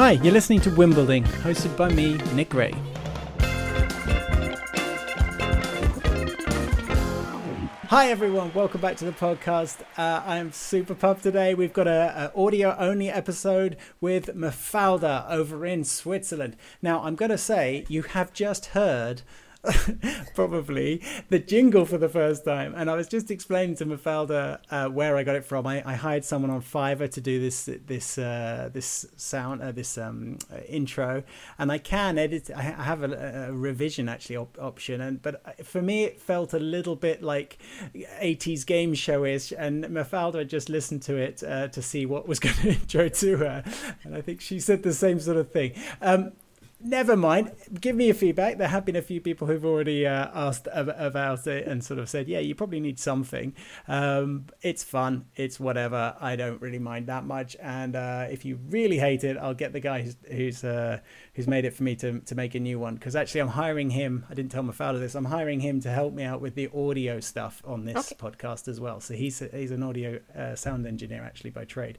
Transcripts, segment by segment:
Hi, you're listening to Win Building, hosted by me, Nick Ray. Hi everyone, welcome back to the podcast. Uh, I'm super pumped today. We've got a, audio only episode with Mafalda over in Switzerland. Now, I'm going to say you have just heard probably the jingle for the first time. And I was just explaining to Mafalda uh, where I got it from. I, I, hired someone on Fiverr to do this this uh, this sound uh, this um, uh, intro, and I can edit. I have a, a revision actually op- option, and but uh, for me it felt a little bit like 80s game showish. And Mafalda just listened to it uh, to see what was going to intro to her, and I think she said the same sort of thing. Um, never mind. Give me your feedback. There have been a few people who've already uh, asked about it and sort of said, "Yeah, you probably need something." Um, it's fun. It's whatever. I don't really mind that much. And uh, if you really hate it, I'll get the guy who's who's, uh, who's made it for me to to make a new one. Because actually, I'm hiring him. I didn't tell Mafalda this. I'm hiring him to help me out with the audio stuff on this okay. podcast as well. So he's he's an audio uh, sound engineer actually by trade.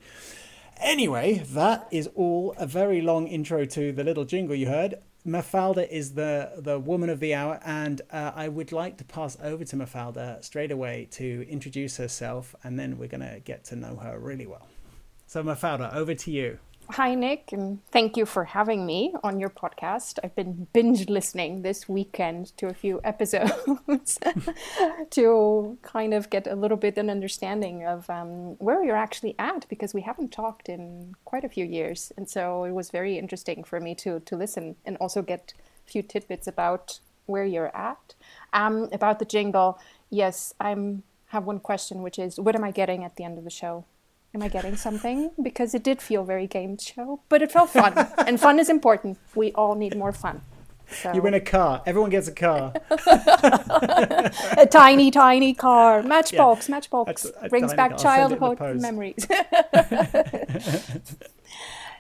Anyway, that is all a very long intro to the little jingle you heard. Mafalda is the, the woman of the hour, and uh, I would like to pass over to Mafalda straight away to introduce herself, and then we're going to get to know her really well. So, Mafalda, over to you. Hi, Nick, and thank you for having me on your podcast. I've been binge listening this weekend to a few episodes to kind of get a little bit an understanding of um, where you're actually at because we haven't talked in quite a few years. And so it was very interesting for me to, to listen and also get a few tidbits about where you're at. Um, about the jingle, yes, I have one question, which is what am I getting at the end of the show? Am I getting something? Because it did feel very game show, but it felt fun, and fun is important. We all need more fun. So. You win a car. Everyone gets a car. a tiny, tiny car. Matchbox. Yeah. Matchbox a, brings back childhood memories.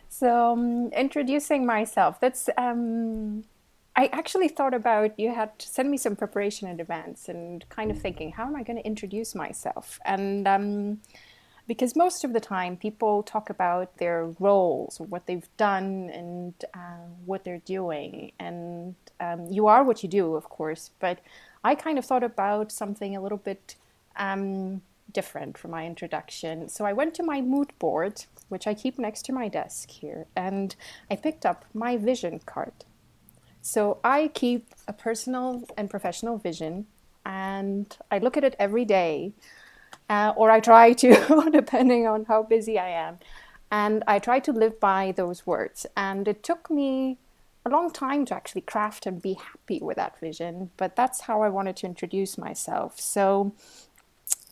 so, um, introducing myself. That's. Um, I actually thought about you had to send me some preparation in advance and kind of thinking, how am I going to introduce myself? And um, because most of the time people talk about their roles, what they've done, and uh, what they're doing. And um, you are what you do, of course, but I kind of thought about something a little bit um, different for my introduction. So I went to my mood board, which I keep next to my desk here, and I picked up my vision card. So I keep a personal and professional vision, and I look at it every day uh, or I try to, depending on how busy I am. And I try to live by those words. And it took me a long time to actually craft and be happy with that vision, but that's how I wanted to introduce myself. So,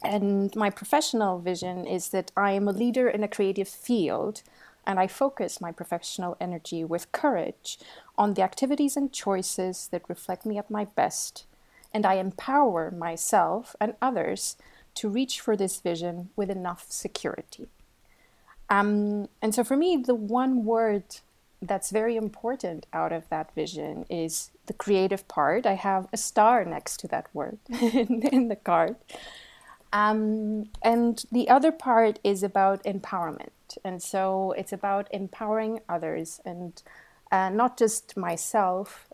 and my professional vision is that I am a leader in a creative field and I focus my professional energy with courage on the activities and choices that reflect me at my best. And I empower myself and others to reach for this vision with enough security. Um, and so for me, the one word that's very important out of that vision is the creative part. I have a star next to that word in, in, the card. Um, and the other part is about empowerment. And so it's about empowering others and uh, not just myself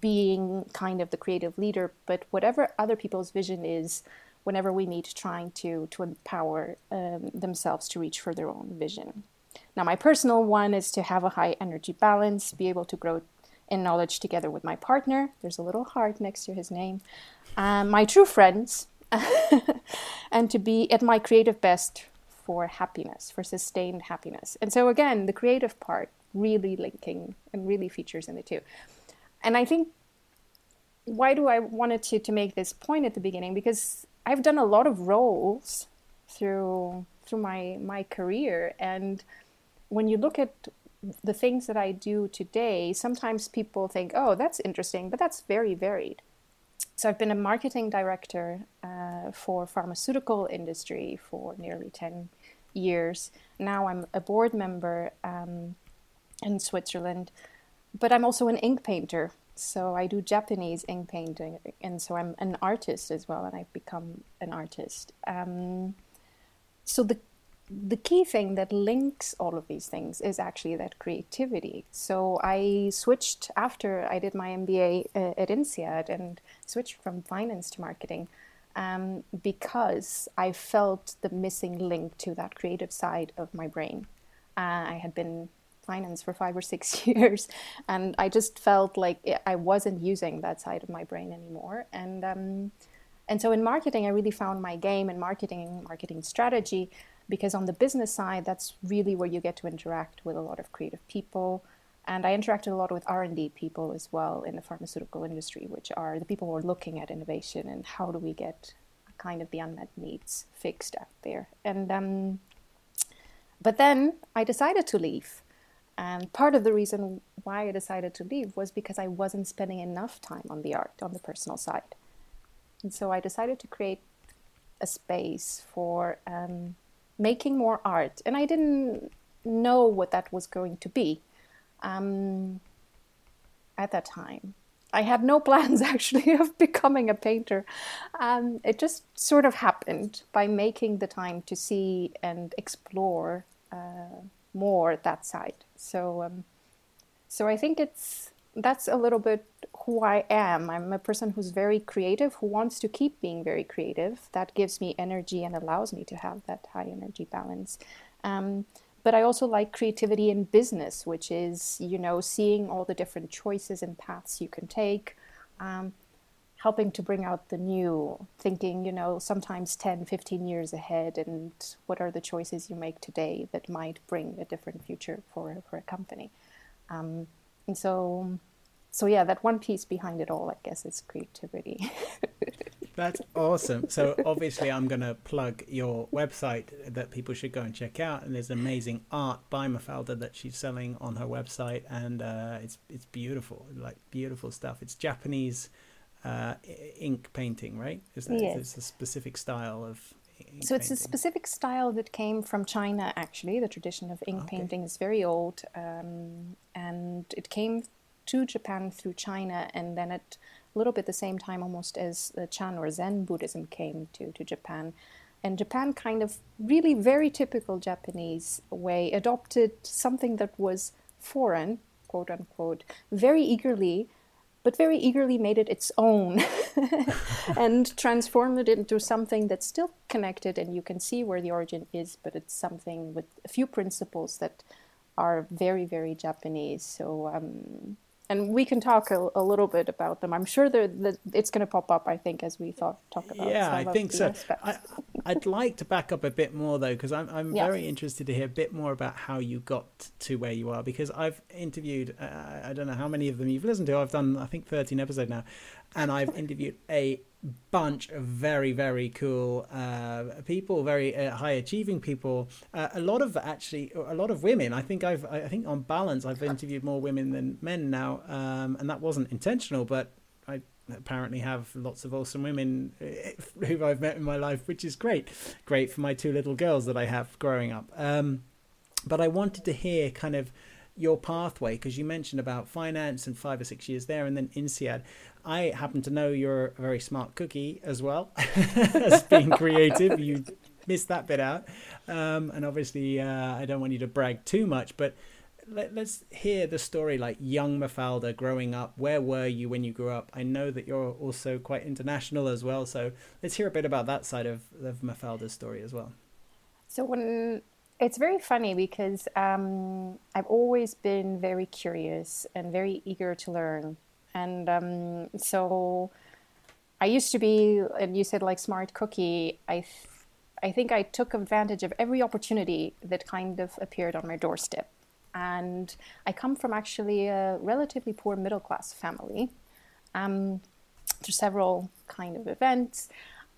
being kind of the creative leader, but whatever other people's vision is whenever we meet trying to, to empower um, themselves to reach for their own vision. Now, my personal one is to have a high energy balance, be able to grow in knowledge together with my partner. There's a little heart next to his name. Um, my true friends, and to be at my creative best for happiness, for sustained happiness. And so, again, the creative part really linking and really features in the two. And I think why do I wanted to, to make this point at the beginning? Because I've done a lot of roles through through my my career and when you look at the things that I do today, sometimes people think, "Oh, that's interesting," but that's very varied. So I've been a marketing director uh, for pharmaceutical industry for nearly ten years. Now I'm a board member um, in Switzerland, but I'm also an ink painter so I do Japanese ink painting, and so I'm an artist as well, and I've become an artist. Um, so the the key thing that links all of these things is actually that creativity. So I switched after I did my MBA uh, at INSEAD and switched from finance to marketing um, because I felt the missing link to that creative side of my brain. Uh, I had been finance for five or six years, and I just felt like I wasn't using that side of my brain anymore. And um, and so in marketing, I really found my game in marketing, marketing strategy, because on the business side, that's really where you get to interact with a lot of creative people. And I interacted a lot with R&D people as well in the pharmaceutical industry, which are the people who are looking at innovation and how do we get kind of the unmet needs fixed out there. And um, but then I decided to leave. And part of the reason why I decided to leave was because I wasn't spending enough time on the art, on the personal side. And so I decided to create a space for um, making more art. And I didn't know what that was going to be um, at that time. I had no plans actually of becoming a painter. Um, it just sort of happened by making the time to see and explore uh, more that side. So, um, so I think it's that's a little bit who I am. I'm a person who's very creative, who wants to keep being very creative. That gives me energy and allows me to have that high energy balance. Um, but I also like creativity in business, which is, you know, seeing all the different choices and paths you can take, um, helping to bring out the new, thinking, you know, sometimes 10, 15 years ahead, and what are the choices you make today that might bring a different future for, for a company. Um, and so so yeah that one piece behind it all i guess is creativity. That's awesome. So obviously i'm going to plug your website that people should go and check out and there's amazing art by mafalda that she's selling on her website and uh, it's it's beautiful like beautiful stuff. It's japanese uh, ink painting right is that yes. it's a specific style of so it's painting. a specific style that came from China. Actually, the tradition of ink okay. painting is very old, um, and it came to Japan through China, and then at a little bit the same time, almost as uh, Chan or Zen Buddhism came to to Japan. And Japan, kind of really very typical Japanese way, adopted something that was foreign, quote unquote, very eagerly but very eagerly made it its own and transformed it into something that's still connected and you can see where the origin is, but it's something with a few principles that are very, very Japanese. So um, and we can talk a, a, little bit about them. I'm sure that it's going to pop up. I think as we thought, talk about. Yeah, I think so. I, would like to back up a bit more though, because I'm I'm yeah. very interested to hear a bit more about how you got to where you are. Because I've interviewed, uh, I don't know how many of them you've listened to. I've done I think 13 episodes now, and I've interviewed a bunch of very very cool uh, people very uh, high achieving people. Uh, a lot of actually a lot of women. I think i've i think on balance i've interviewed more women than men now. Um, and that wasn't intentional but i apparently have lots of awesome women uh, who i've met in my life which is great. Great for my two little girls that i have growing up. Um, but i wanted to hear kind of your pathway because you mentioned about finance and five or six years there and then INSEAD. I happen to know you're a very smart cookie as well as being creative. You missed that bit out. Um, and obviously, uh, I don't want you to brag too much, but let, us hear the story like young Mafalda growing up. Where were you when you grew up? I know that you're also quite international as well. So let's hear a bit about that side of, of Mafalda's story as well. So when it's very funny because um, I've always been very curious and very eager to learn. And um, so I used to be, and you said like smart cookie. I, th- I think I took advantage of every opportunity that kind of appeared on my doorstep. And I come from actually a relatively poor middle class family. Um, through several kind of events.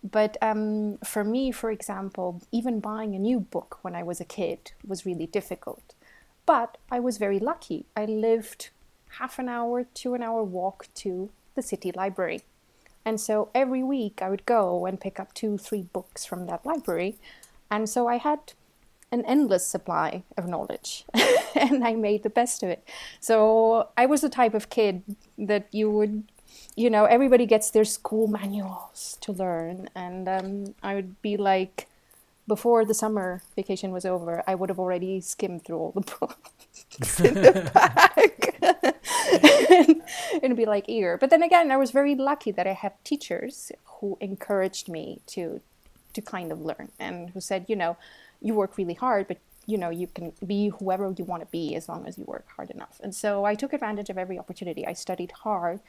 But um, for me, for example, even buying a new book when I was a kid was really difficult. But I was very lucky. I lived half an hour to an hour walk to the city library. And so every week I would go and pick up two, three books from that library. And so I had an endless supply of knowledge and I made the best of it. So I was the type of kid that you would you know, everybody gets their school manuals to learn, and um, I would be like before the summer vacation was over, I would have already skimmed through all the books in the back and, and be like eager. But then again, I was very lucky that I had teachers who encouraged me to to kind of learn and who said, you know, you work really hard, but you know you can be whoever you want to be as long as you work hard enough. And so I took advantage of every opportunity. I studied hard,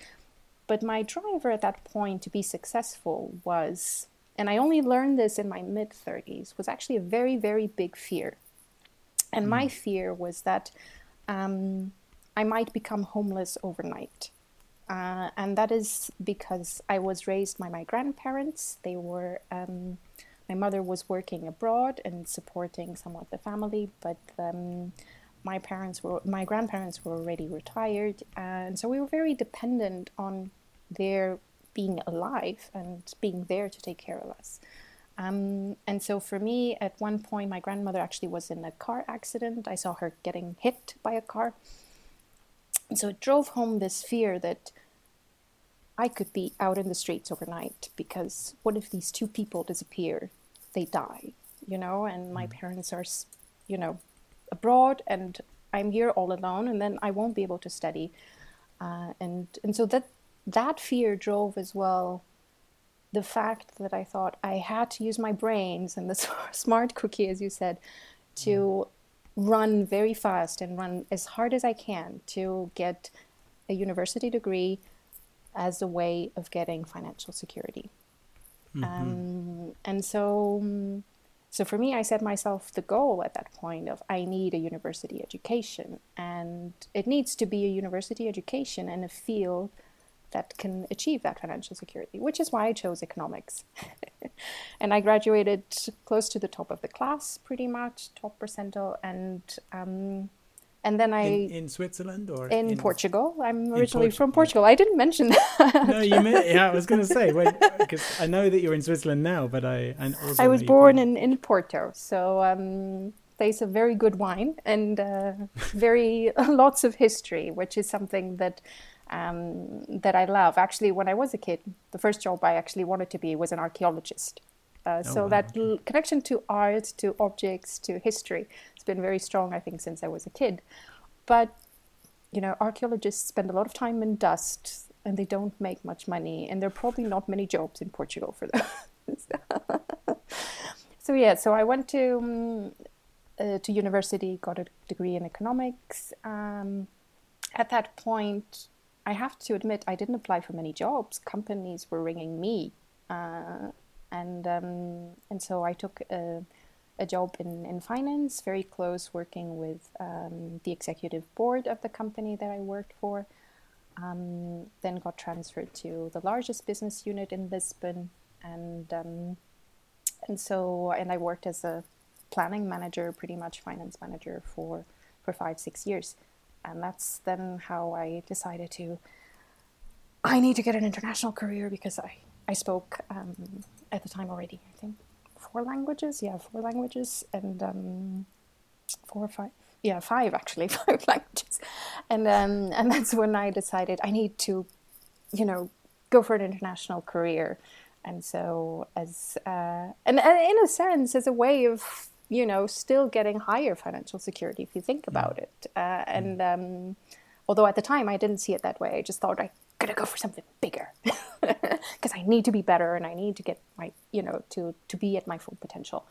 but my driver at that point to be successful was and I only learned this in my mid 30s, was actually a very, very big fear. And mm. my fear was that um, I might become homeless overnight. Uh, and that is because I was raised by my grandparents. They were, um, my mother was working abroad and supporting somewhat the family, but um, my parents were, my grandparents were already retired. And so we were very dependent on their being alive and being there to take care of us. Um, and so for me, at one point, my grandmother actually was in a car accident. I saw her getting hit by a car. And so it drove home this fear that I could be out in the streets overnight because what if these two people disappear? They die, you know, and my mm. parents are, you know, abroad and I'm here all alone and then I won't be able to study. Uh, and, and so that that fear drove as well the fact that I thought I had to use my brains and the smart cookie, as you said, to run very fast and run as hard as I can to get a university degree as a way of getting financial security. Mm-hmm. Um, and so, so for me, I set myself the goal at that point of I need a university education, and it needs to be a university education in a field that can achieve that financial security, which is why I chose economics. and I graduated close to the top of the class, pretty much top percentile, and um, and then I in, in Switzerland or in, in Portugal. I'm originally from Portugal. Yeah. I didn't mention that. no, you meant yeah. I was going to say because I know that you're in Switzerland now, but I I, I was born in in Porto, so. Um, place of very good wine and uh, very lots of history, which is something that um, that I love. Actually, when I was a kid, the first job I actually wanted to be was an archaeologist. Uh, oh, so wow. that l- connection to art, to objects, to history it's been very strong, I think, since I was a kid. But you know, archaeologists spend a lot of time in dust, and they don't make much money, and there are probably not many jobs in Portugal for them. so yeah, so I went to um, uh, to university, got a degree in economics. Um, at that point, I have to admit, I didn't apply for many jobs. Companies were ringing me, uh, and um, and so I took a, a, job in, in finance, very close, working with um, the executive board of the company that I worked for. Um, then got transferred to the largest business unit in Lisbon, and um, and so and I worked as a planning manager, pretty much finance manager for for five six years and that's then how I decided to. I need to get an international career because I I spoke um, at the time already. I think four languages. Yeah, four languages and um, four or five. Yeah, five actually, five languages, and um, and that's when I decided I need to, you know, go for an international career, and so as uh, and, and in a sense as a way of you know, still getting higher financial security if you think about it. Uh, and um, although at the time I didn't see it that way, I just thought I gotta go for something bigger because I need to be better and I need to get my, you know, to to be at my full potential.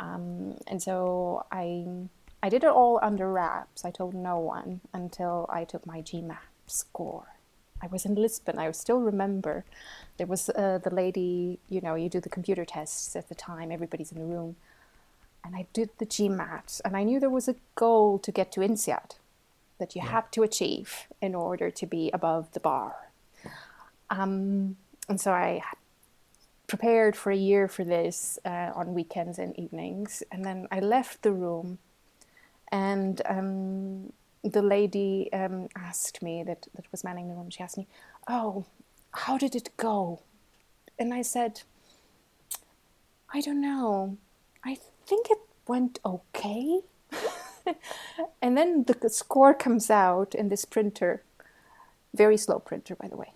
Um, and so I I did it all under wraps. I told no one until I took my GMAT score. I was in Lisbon. I still remember there was uh, the lady, you know, you do the computer tests at the time. Everybody's in the room and I did the GMAT, and I knew there was a goal to get to INSEAD that you yeah. had to achieve in order to be above the bar. Um, and so I prepared for a year for this uh, on weekends and evenings, and then I left the room, and um, the lady um, asked me that that was manning the room. She asked me, "Oh, how did it go?" And I said, "I don't know. I." think it went okay. and then the score comes out in this printer, very slow printer, by the way.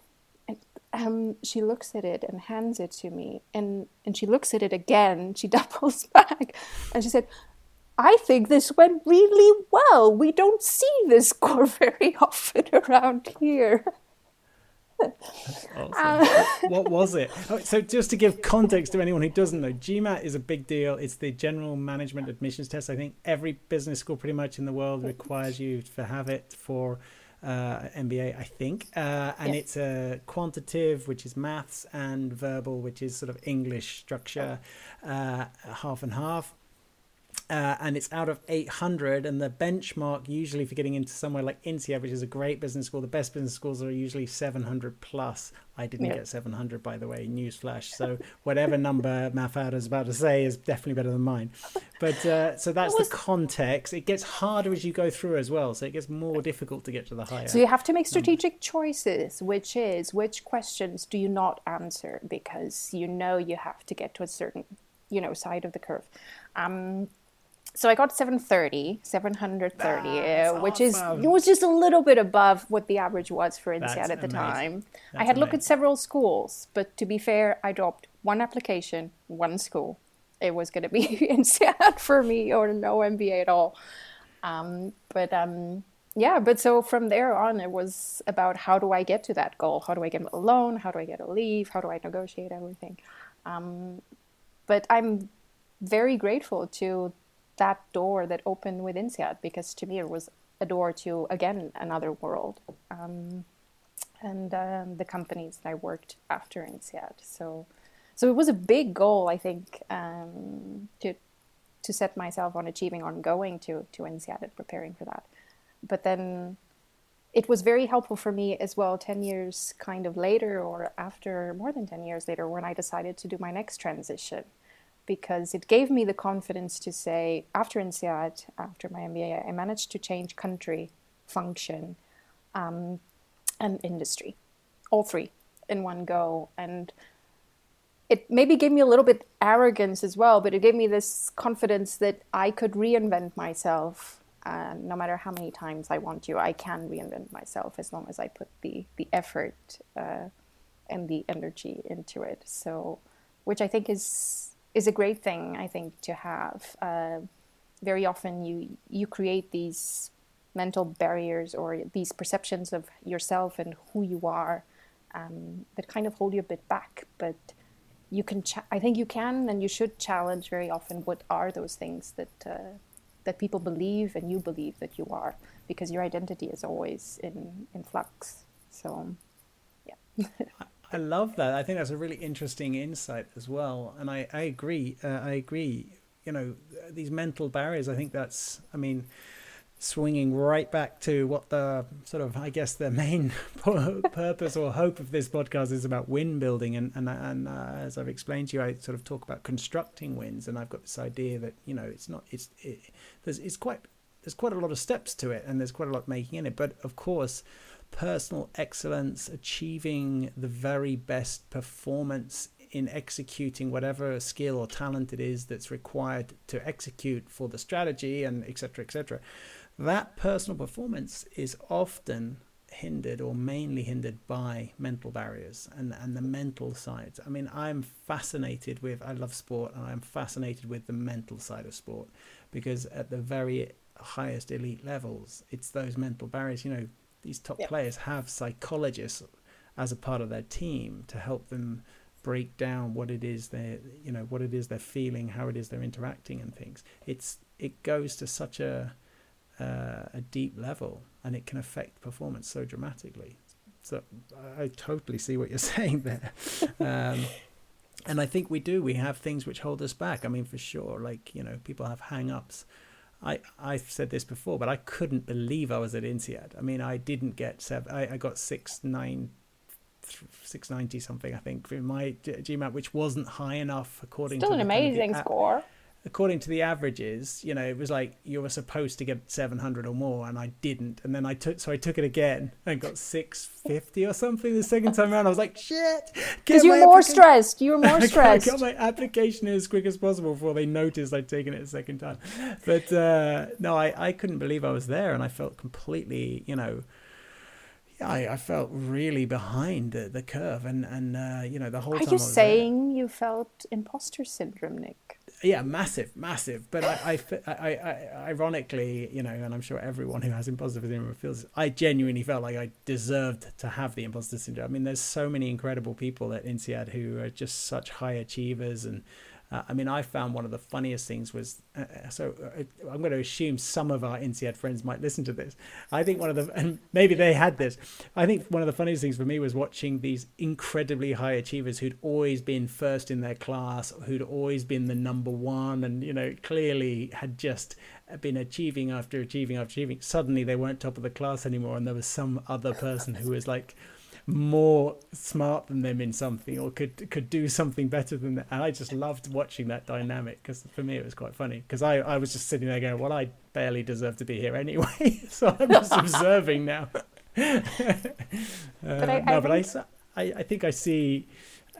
And um, she looks at it and hands it to me, and and she looks at it again. She doubles back, and she said, "I think this went really well. We don't see this score very often around here." Awesome. Uh, what was it? Oh, so, just to give context to anyone who doesn't know, GMAT is a big deal. It's the General Management Admissions Test. I think every business school pretty much in the world requires you to have it for uh, MBA, I think. Uh, and yes. it's a quantitative, which is maths, and verbal, which is sort of English structure, uh, half and half. Uh, and it's out of 800 and the benchmark usually for getting into somewhere like INSEAD which is a great business school. The best business schools are usually 700 plus. I didn't yeah. get 700 by the way newsflash so whatever number Mafalda is about to say is definitely better than mine. But uh, so that's was... the context. It gets harder as you go through as well so it gets more difficult to get to the higher so you have to make strategic number. choices which is which questions do you not answer? Because you know you have to get to a certain you know side of the curve. Um, so I got 730, 730, uh, which is it was just a little bit above what the average was for INSEAD at the amazing. time. That's I had amazing. looked at several schools, but to be fair, I dropped one application, one school. It was going to be INSEAD for me or no MBA at all. Um, but um, yeah, but so from there on, it was about how do I get to that goal? How do I get a loan? How do I get a leave? How do I negotiate everything? Um, but I'm very grateful to that door that opened with INSEAD because to me it was a door to again another world um, and um, the companies that I worked after INSEAD. So so it was a big goal I think um, to to set myself on achieving on going to to INSEAD and preparing for that. But then it was very helpful for me as well 10 years kind of later or after more than 10 years later when I decided to do my next transition because it gave me the confidence to say, after INSEAD, after my MBA, I managed to change country, function, um, and industry, all three in one go. And it maybe gave me a little bit arrogance as well, but it gave me this confidence that I could reinvent myself. Uh, no matter how many times I want to, I can reinvent myself as long as I put the the effort uh, and the energy into it. So, which I think is is a great thing, I think, to have. Uh, very often, you you create these mental barriers or these perceptions of yourself and who you are um, that kind of hold you a bit back. But you can, cha- I think, you can and you should challenge very often. What are those things that uh, that people believe and you believe that you are? Because your identity is always in in flux. So, yeah. I love that. I think that's a really interesting insight as well. And I, I agree. Uh, I agree. You know, these mental barriers, I think that's, I mean, swinging right back to what the sort of, I guess, the main purpose or hope of this podcast is about win building. And, and, and uh, as I've explained to you, I sort of talk about constructing wins. And I've got this idea that, you know, it's not, it's, it, there's, it's quite, there's quite a lot of steps to it and there's quite a lot making in it. But of course, personal excellence, achieving the very best performance in executing whatever skill or talent it is that's required to execute for the strategy and etc etc that personal performance is often hindered or mainly hindered by mental barriers and and the mental side. I mean i'm fascinated with i love sport and i'm fascinated with the mental side of sport because at the very highest elite levels it's those mental barriers you know these top yep. players have psychologists as a part of their team to help them break down what it is they you know what it is they're feeling how it is they're interacting and things. It's it goes to such a uh, a deep level and it can affect performance so dramatically. So I totally see what you're saying there. Um, and I think we do. We have things which hold us back. I mean for sure like you know people have hang ups I I've said this before, but I couldn't believe I was at INSEAD. I mean, I didn't get seven. I, I got six nine. 690 something I think for my GMAT which wasn't high enough according Still to still an amazing score according to the averages, you know, it was like you were supposed to get 700 or more, and I didn't. And then I took, so I took it again and got 650 or something the second time around. I was like, shit. Because you were more stressed. You were more stressed. I got my application in as quick as possible before they noticed I'd taken it a second time. But uh, no, I, I couldn't believe I was there, and I felt completely, you know, I, I felt really behind the, the curve, and and uh, you know the whole. Are time you saying there, you felt imposter syndrome, Nick? Yeah, massive, massive. But I, I, I, I, ironically, you know, and I'm sure everyone who has imposter syndrome feels. I genuinely felt like I deserved to have the imposter syndrome. I mean, there's so many incredible people at INSEAD who are just such high achievers and uh, I mean, I found one of the funniest things was uh, uh so uh, I'm going to assume some of our INSEAD friends might listen to this. I think one of the, and maybe they had this. I think one of the funniest things for me was watching these incredibly high achievers who'd always been first in their class, who'd always been the number one, and, you know, clearly had just been achieving after achieving after achieving. Suddenly they weren't top of the class anymore, and there was some other person who was like, more smart than them in something or could could do something better than that. And I just loved watching that dynamic because for me it was quite funny because I, I was just sitting there going, well, I barely deserve to be here anyway, so I'm just observing now. uh, but I, no, I but think... I, I, I think I see.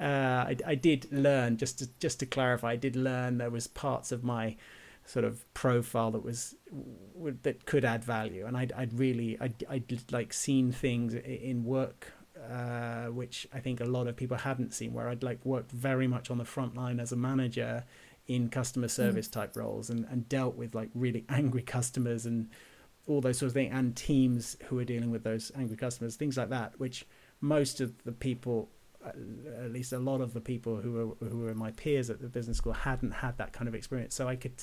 Uh, I, I did learn just to just to clarify. I did learn there was parts of my sort of profile that was that could add value, and I'd I'd really I'd, I'd like seen things in work uh, which I think a lot of people hadn't seen, where I'd like worked very much on the front line as a manager in customer mm. service mm. type roles and, and dealt with like really angry customers and all those sorts of things and teams who are dealing with those angry customers, things like that, which most of the people, uh, at least a lot of the people who were who were my peers at the business school, hadn't had that kind of experience. So I could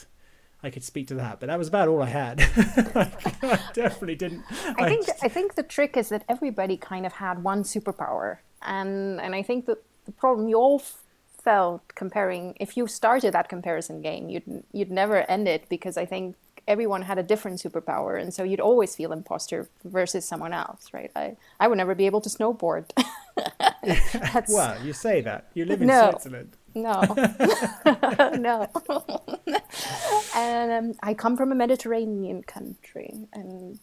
I could speak to that, but that was about all I had. I definitely didn't. I think I think the trick is that everybody kind of had one superpower, and and I think that the problem you all felt comparing if you started that comparison game, you'd you'd never end it because I think everyone had a different superpower, and so you'd always feel imposter versus someone else, right? I I would never be able to snowboard. well, you say that you live in no. Switzerland. No, no. and um, I come from a Mediterranean country and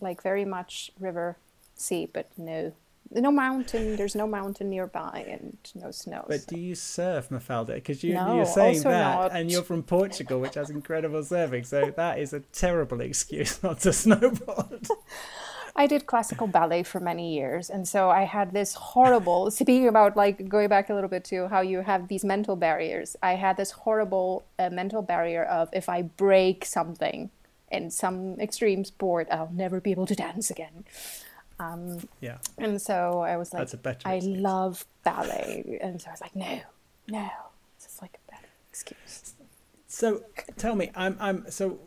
like very much river, sea, but no, no mountain. There's no mountain nearby and no snow. But so. do you surf, Mafalda? Because you, no, you're saying that, not. and you're from Portugal, which has incredible surfing. So that is a terrible excuse not to snowboard. I did classical ballet for many years, and so I had this horrible. speaking about like going back a little bit to how you have these mental barriers, I had this horrible uh, mental barrier of if I break something in some extreme sport, I'll never be able to dance again. Um, yeah. And so I was like, I excuse. love ballet, and so I was like, no, no, it's like a better excuse. So tell me, I'm, I'm so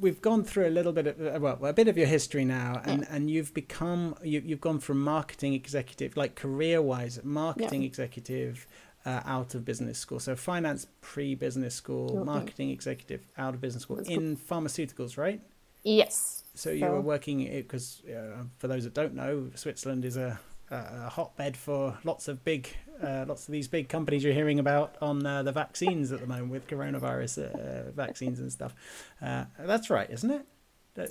we've gone through a little bit of uh, well a bit of your history now and yeah. and you've become you, you've gone from marketing executive like career wise marketing yeah. executive uh, out of business school so finance pre business school okay. marketing executive out of business school That's in cool. pharmaceuticals right yes so, so you were working because uh, for those that don't know switzerland is a a hotbed for lots of big, uh, lots of these big companies you're hearing about on uh, the vaccines at the moment with coronavirus uh, vaccines and stuff. Uh, that's right, isn't it?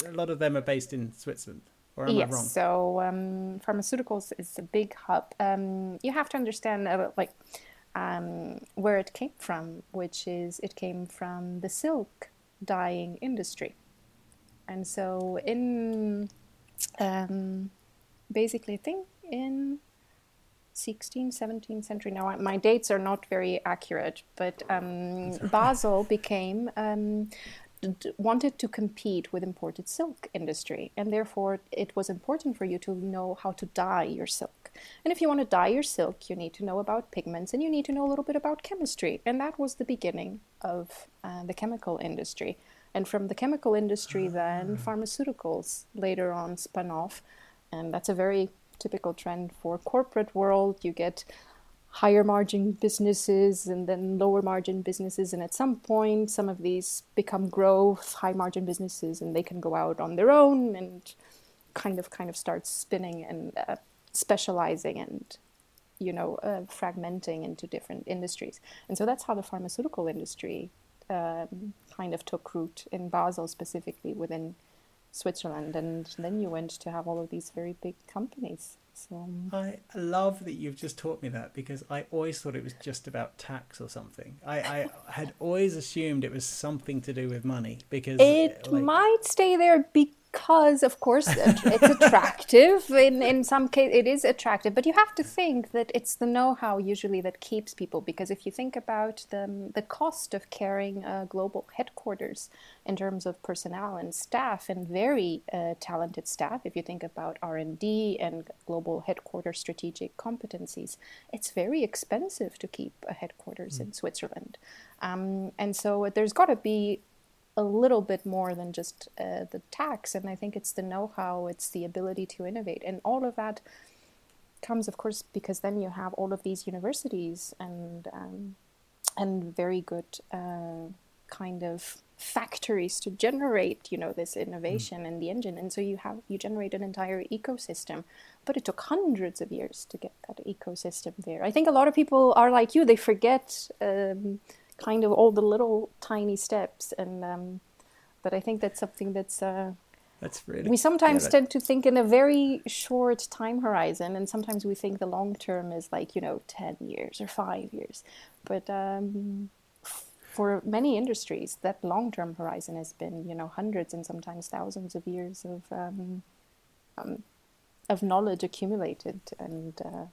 A lot of them are based in Switzerland. Or am yes, I wrong? so um, pharmaceuticals is a big hub. Um, you have to understand like um, where it came from, which is it came from the silk dyeing industry, and so in um, basically, I think in 16th, 17th century. Now, my dates are not very accurate, but um, Basel became um, d- wanted to compete with imported silk industry, and therefore it was important for you to know how to dye your silk. And if you want to dye your silk, you need to know about pigments and you need to know a little bit about chemistry. And that was the beginning of uh, the chemical industry. And from the chemical industry, then ah. pharmaceuticals later on spun off. And that's a very typical trend for corporate world. You get higher margin businesses and then lower margin businesses and at some point some of these become growth high margin businesses and they can go out on their own and kind of kind of start spinning and uh, specializing and you know uh, fragmenting into different industries and so that's how the pharmaceutical industry um, kind of took root in basel specifically within Switzerland, and then you went to have all of these very big companies. So um, I love that you've just taught me that because I always thought it was just about tax or something. I, I had always assumed it was something to do with money because it like... might stay there because of course it's attractive in in some case it is attractive but you have to think that it's the know-how usually that keeps people because if you think about the the cost of carrying a global headquarters in terms of personnel and staff and very uh, talented staff if you think about R&D and global headquarters strategic competencies it's very expensive to keep a headquarters mm. in Switzerland um, and so there's got to be a little bit more than just uh, the tax. And I think it's the know how, it's the ability to innovate. And all of that comes, of course, because then you have all of these universities and, um, and very good uh, kind of factories to generate you know this innovation mm. in the engine and so you have you generate an entire ecosystem but it took hundreds of years to get that ecosystem there i think a lot of people are like you they forget um, kind of all the little tiny steps and um, but i think that's something that's uh, that's really we sometimes yeah, tend to think in a very short time horizon and sometimes we think the long term is like you know 10 years or 5 years. But um, for many industries that long term horizon has been you know hundreds and sometimes thousands of years of um, um of knowledge accumulated and uh,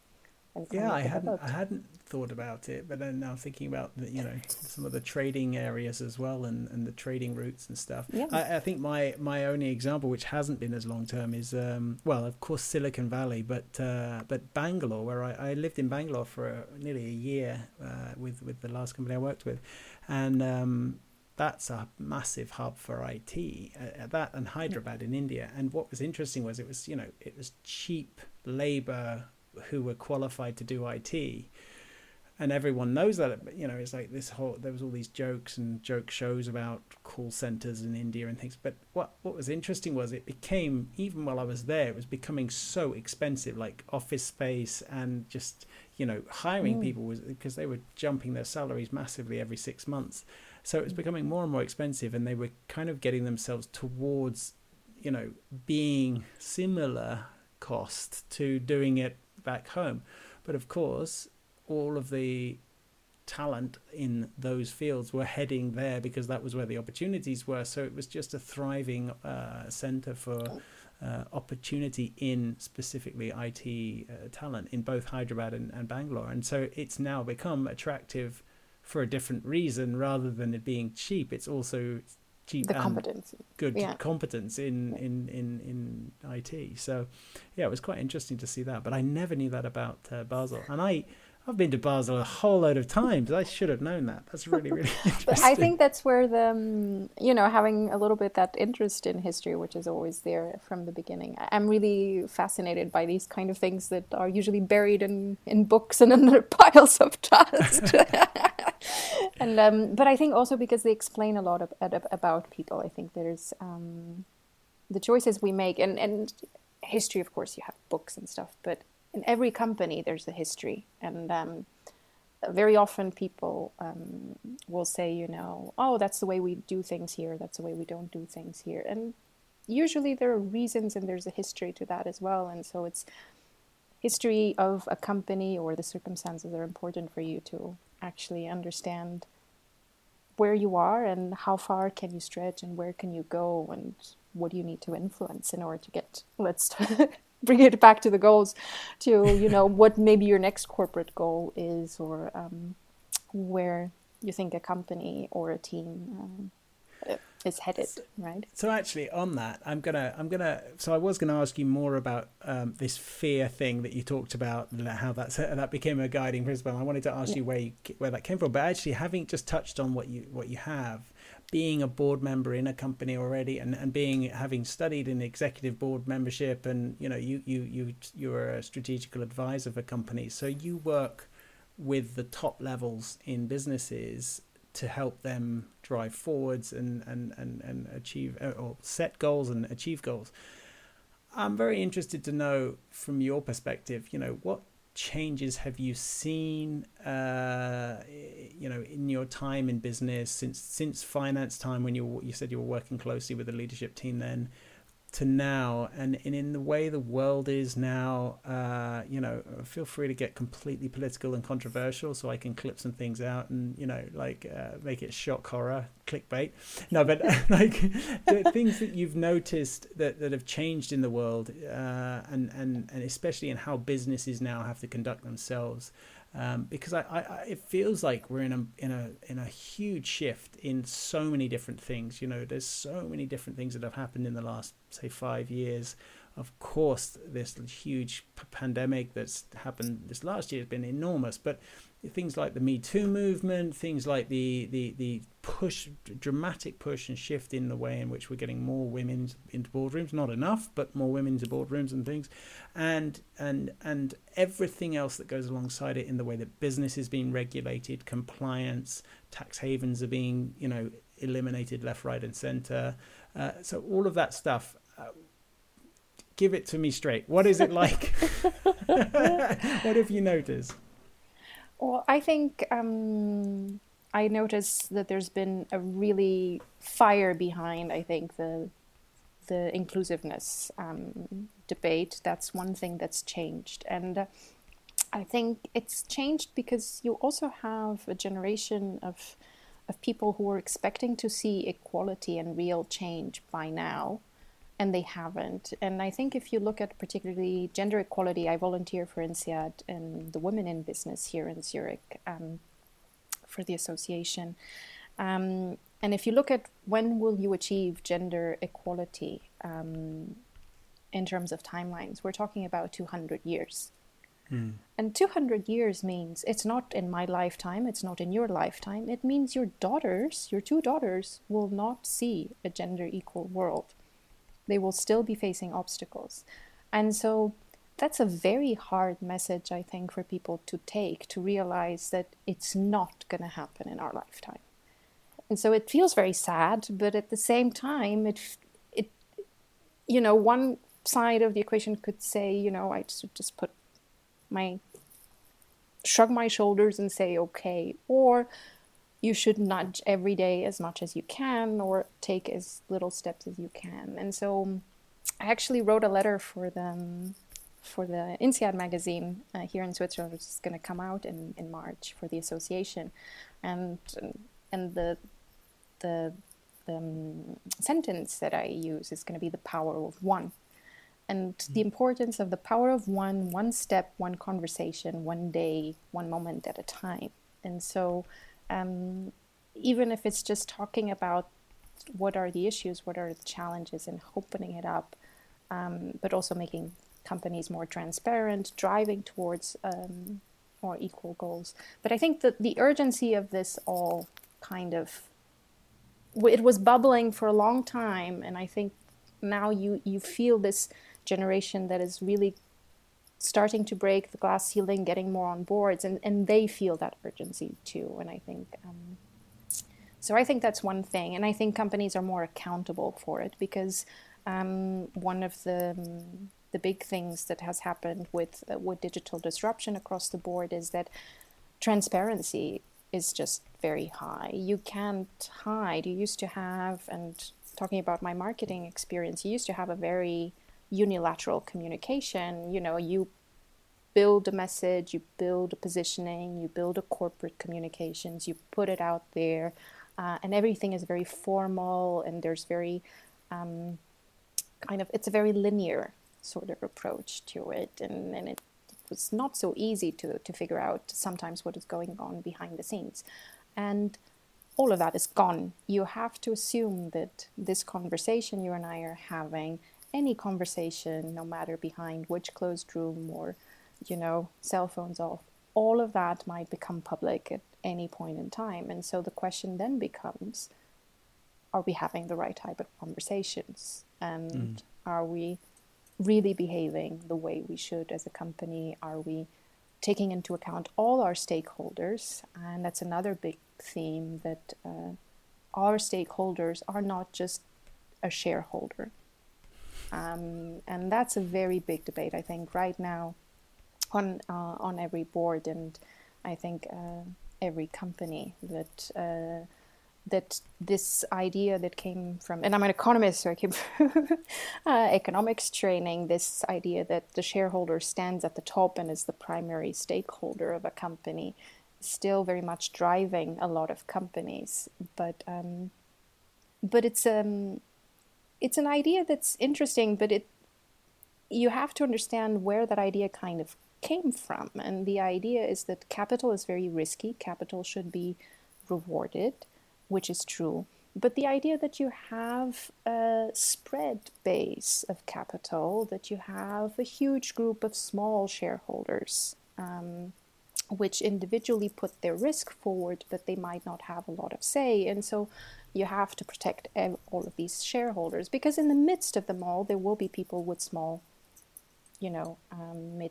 yeah, I hadn't I hadn't thought about it, but then now thinking about the, you know some of the trading areas as well and, and the trading routes and stuff. Yeah. I, I think my my only example, which hasn't been as long term, is um, well, of course, Silicon Valley, but uh, but Bangalore, where I, I lived in Bangalore for a, nearly a year uh, with with the last company I worked with, and um, that's a massive hub for IT. Uh, that and Hyderabad in India. And what was interesting was it was you know it was cheap labor who were qualified to do IT. And everyone knows that, you know, it's like this whole, there was all these jokes and joke shows about call centers in India and things. But what, what was interesting was it became, even while I was there, it was becoming so expensive, like office space and just, you know, hiring mm. people was because they were jumping their salaries massively every six months. So it was becoming more and more expensive and they were kind of getting themselves towards, you know, being similar cost to doing it back home. But of course, all of the talent in those fields were heading there because that was where the opportunities were. So it was just a thriving uh, center for uh, opportunity in specifically IT uh, talent in both Hyderabad and, and Bangalore. And so it's now become attractive for a different reason rather than it being cheap. It's also cheap the competence good yeah. competence in, in in in IT. So yeah, it was quite interesting to see that. But I never knew that about uh, Basel, and I. I've been to Basel a whole load of times. I should have known that. That's really, really interesting. I think that's where the, um, you know, having a little bit that interest in history, which is always there from the beginning. I'm really fascinated by these kind of things that are usually buried in, in books and in piles of dust. and um, but I think also because they explain a lot of, about people. I think there's um, the choices we make, and and history. Of course, you have books and stuff, but in every company there's a history, and um, very often people um, will say, you know, oh, that's the way we do things here. That's the way we don't do things here, and usually there are reasons and there's a history to that as well, and so it's history of a company or the circumstances are important for you to actually understand where you are and how far can you stretch and where can you go and what do you need to influence in order to get let's bring it back to the goals to you know what maybe your next corporate goal is or um, where you think a company or a team um, is headed, right? So actually, on that, I'm gonna, I'm gonna. So I was gonna ask you more about um, this fear thing that you talked about, how that's that became a guiding principle. I wanted to ask yeah. you where you, where that came from, but actually, having just touched on what you what you have, being a board member in a company already, and, and being having studied in executive board membership, and you know, you you you you're a strategical advisor for companies, so you work with the top levels in businesses to help them drive forwards and, and, and, and achieve uh, or set goals and achieve goals. I'm very interested to know from your perspective, you know, what changes have you seen, uh, you know, in your time in business since since finance time when you you said you were working closely with the leadership team then to now and, and in the way the world is now uh, you know feel free to get completely political and controversial so i can clip some things out and you know like uh, make it shock horror clickbait. No but like the things that you've noticed that, that have changed in the world uh, and, and and especially in how businesses now have to conduct themselves um, because I, I, it feels like we're in a in a in a huge shift in so many different things. You know, there's so many different things that have happened in the last say five years. Of course, this huge pandemic that's happened this last year has been enormous, but things like the Me Too movement, things like the, the, the push, dramatic push and shift in the way in which we're getting more women into boardrooms, not enough, but more women into boardrooms and things, and and and everything else that goes alongside it in the way that business is being regulated, compliance, tax havens are being you know eliminated left, right, and centre. Uh, so all of that stuff. Uh, give it to me straight. What is it like? what have you noticed? Well, I think um, I noticed that there's been a really fire behind. I think the the inclusiveness um, debate. That's one thing that's changed, and uh, I think it's changed because you also have a generation of of people who are expecting to see equality and real change by now and they haven't. And I think if you look at particularly gender equality, I volunteer for INSEAD and the Women in Business here in Zurich um, for the association. Um, and if you look at when will you achieve gender equality um, in terms of timelines, we're talking about 200 years. Mm. And 200 years means it's not in my lifetime, it's not in your lifetime. It means your daughters, your two daughters, will not see a gender equal world they will still be facing obstacles. And so that's a very hard message, I think, for people to take to realize that it's not going to happen in our lifetime. And so it feels very sad, but at the same time, it, it, you know, one side of the equation could say, you know, I should just put my, shrug my shoulders and say, okay, or you should nudge every day as much as you can or take as little steps as you can. And so I actually wrote a letter for them for the INSEAD magazine uh, here in Switzerland, which is going to come out in, in March for the association, and and the the, the um, sentence that I use is going to be the power of one, and mm-hmm. the importance of the power of one, one step, one conversation, one day, one moment at a time, and so um, even if it's just talking about what are the issues, what are the challenges, and opening it up, um, but also making companies more transparent, driving towards um, more equal goals. But I think that the urgency of this all kind of it was bubbling for a long time, and I think now you you feel this generation that is really starting to break the glass ceiling, getting more on boards, and, and they feel that urgency too. And I think um, so. I think that's one thing, and I think companies are more accountable for it because um, one of the um, the big things that has happened with uh, with digital disruption across the board is that transparency is just very high. You can't hide. You used to have, and talking about my marketing experience, you used to have a very unilateral communication. You know, you build a message, you build a positioning, you build a corporate communications, you put it out there, uh, and everything is very formal and there's very um, kind of it's a very linear sort of approach to it, and, and it, it was not so easy to to figure out sometimes what is going on behind the scenes, and all of that is gone. You have to assume that this conversation you and I are having any conversation, no matter behind which closed room or, you know, cell phones off, all of that might become public at any point in time. And so the question then becomes are we having the right type of conversations? And mm. are we really behaving the way we should as a company? Are we taking into account all our stakeholders? And that's another big theme that uh, our stakeholders are not just a shareholder. Um, and that's a very big debate, I think, right now on uh, on every board, and I think uh, every company that uh, that this idea that came from, and I'm an economist, so I came from uh, economics training, this idea that the shareholder stands at the top and is the primary stakeholder of a company, still very much driving a lot of companies. But um, but it's um it's an idea that's interesting, but it you have to understand where that idea kind of came from. And the idea is that capital is very risky. Capital should be rewarded which is true. But the idea that you have a spread base of capital, that you have a huge group of small shareholders, um, which individually put their risk forward, but they might not have a lot of say. And so you have to protect all of these shareholders because in the midst of them all, there will be people with small, you know, um, mid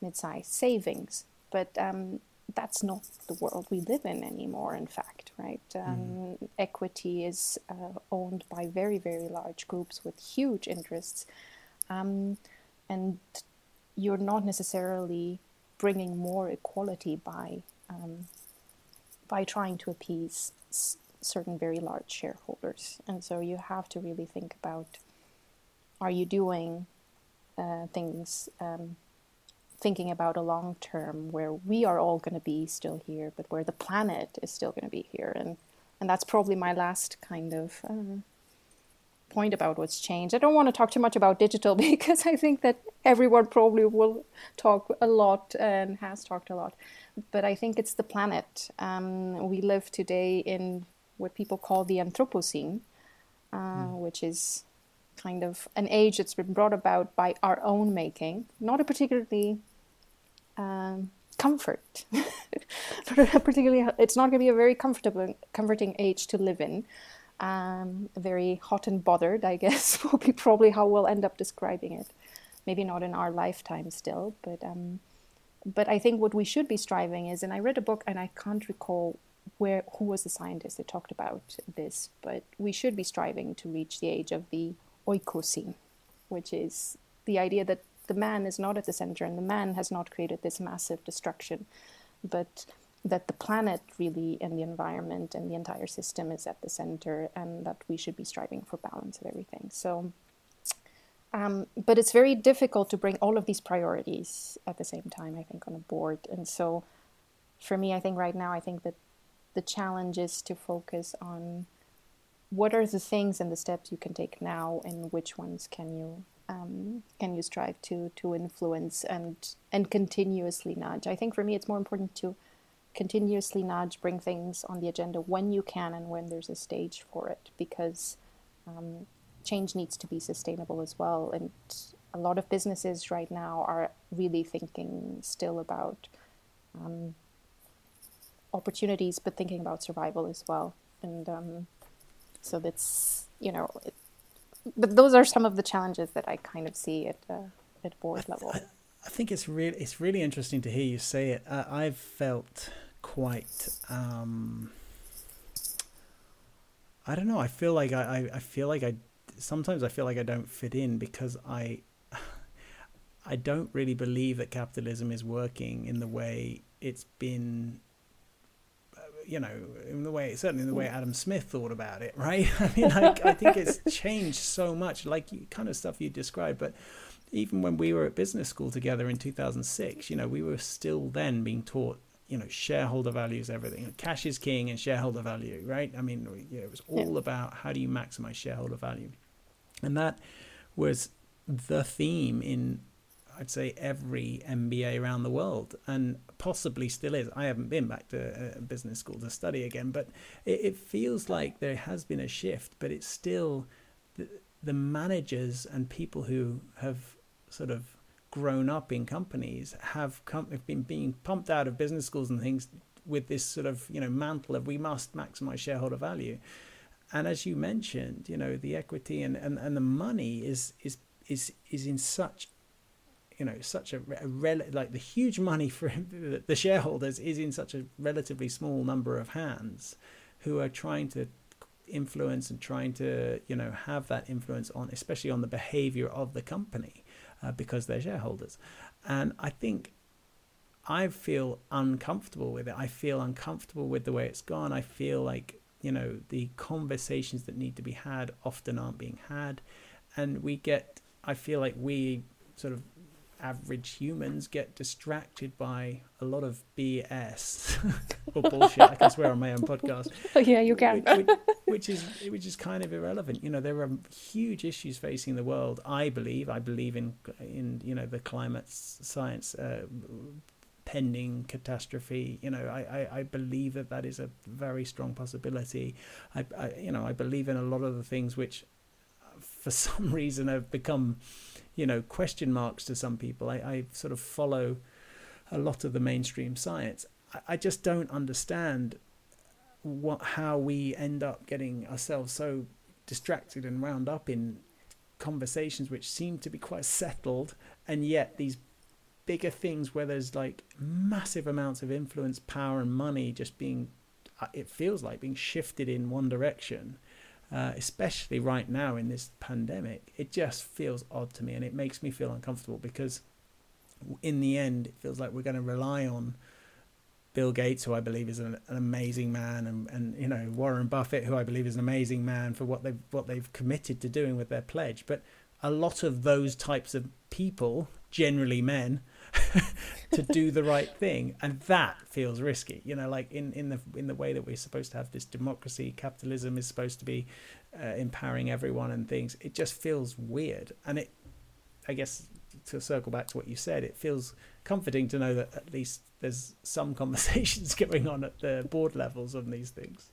mid-sized savings. But um, that's not the world we live in anymore, in fact, right? Um, mm. Equity is uh, owned by very, very large groups with huge interests. Um, and you're not necessarily bringing more equality by, um, by trying to appease certain very large shareholders. And so you have to really think about are you doing uh, things um, thinking about a long term where we are all going to be still here, but where the planet is still going to be here. And, and that's probably my last kind of uh, point about what's changed. I don't want to talk too much about digital because I think that everyone probably will talk a lot and has talked a lot. But I think it's the planet. Um, we live today in what people call the Anthropocene, uh, mm. which is kind of an age that's been brought about by our own making, not a particularly um, comfort. Particularly, it's not going to be a very comfortable, comforting age to live in. Um, very hot and bothered, I guess, will be probably how we'll end up describing it. Maybe not in our lifetime still, but um, but I think what we should be striving is, and I read a book and I can't recall where who was the scientist that talked about this, but we should be striving to reach the age of the oikocene, which is the idea that the man is not at the center and the man has not created this massive destruction, but that the planet really and the environment and the entire system is at the center and that we should be striving for balance of everything. So, um, but it's very difficult to bring all of these priorities at the same time, I think, on a board. And so for me, I think right now, I think that the challenge is to focus on what are the things and the steps you can take now and which ones can you um, can you strive to to influence and and continuously nudge? I think for me, it's more important to continuously nudge, bring things on the agenda when you can and when there's a stage for it, because um, change needs to be sustainable as well. And a lot of businesses right now are really thinking still about um, opportunities, but thinking about survival as well. And um, so that's you know. It, but those are some of the challenges that I kind of see at uh, at board I, level. I, I, think it's really it's really interesting to hear you say it. Uh, I've felt quite. Um, I don't know. I feel like I, I feel like I sometimes I feel like I don't fit in because I I don't really believe that capitalism is working in the way it's been you know, in the way, certainly in the way mm. Adam Smith thought about it, right? I mean, I, I think it's changed so much, like you, kind of stuff you described. But even when we were at business school together in 2006, you know, we were still then being taught, you know, shareholder value is everything. Cash is king and shareholder value, right? I mean, you know, it was all yeah. about how do you maximize shareholder value. And that was the theme in I'd say every MBA around the world, and possibly still is. I haven't been back to business school to study again, but it, it, feels like there has been a shift, but it's still the, the managers and people who have sort of grown up in companies have, come, have been being pumped out of business schools and things with this sort of you know mantle of we must maximize shareholder value and as you mentioned you know the equity and, and, and the money is is is is in such you know such a, a rel- like the huge money for the shareholders is in such a relatively small number of hands who are trying to influence and trying to you know have that influence on especially on the behavior of the company uh, because they're shareholders. And i think i feel uncomfortable with it. I feel uncomfortable with the way it's gone. I feel like you know the conversations that need to be had often aren't being had, and we get. I feel like we sort of average humans get distracted by a lot of BS or bullshit. I can swear on my own podcast. Oh, yeah, you can. which, which, is which is kind of irrelevant. You know, there are huge issues facing the world. I believe. I believe in in you know the climate science. Uh, pending catastrophe you know I, I, I believe that that is a very strong possibility I, I you know I believe in a lot of the things which for some reason have become you know question marks to some people. I, I sort of follow a lot of the mainstream science. I, I just don't understand what how we end up getting ourselves so distracted and wound up in conversations which seem to be quite settled and yet these bigger things where there's like massive amounts of influence power and money just being uh, it feels like being shifted in one direction uh, especially right now in this pandemic, it just feels odd to me and it makes me feel uncomfortable because in the end, it feels like we're going to rely on Bill Gates, who I believe is an, an, amazing man, and, and you know Warren Buffett, who I believe is an amazing man for what they've what they've committed to doing with their pledge. But a lot of those types of people, generally men, to do the right thing, and that feels risky. You know, like in, in the in the way that we're supposed to have this democracy, capitalism is supposed to be uh, empowering everyone and things. It just feels weird, and it, I guess, to circle back to what you said, it feels comforting to know that at least there's some conversations going on at the board levels on these things.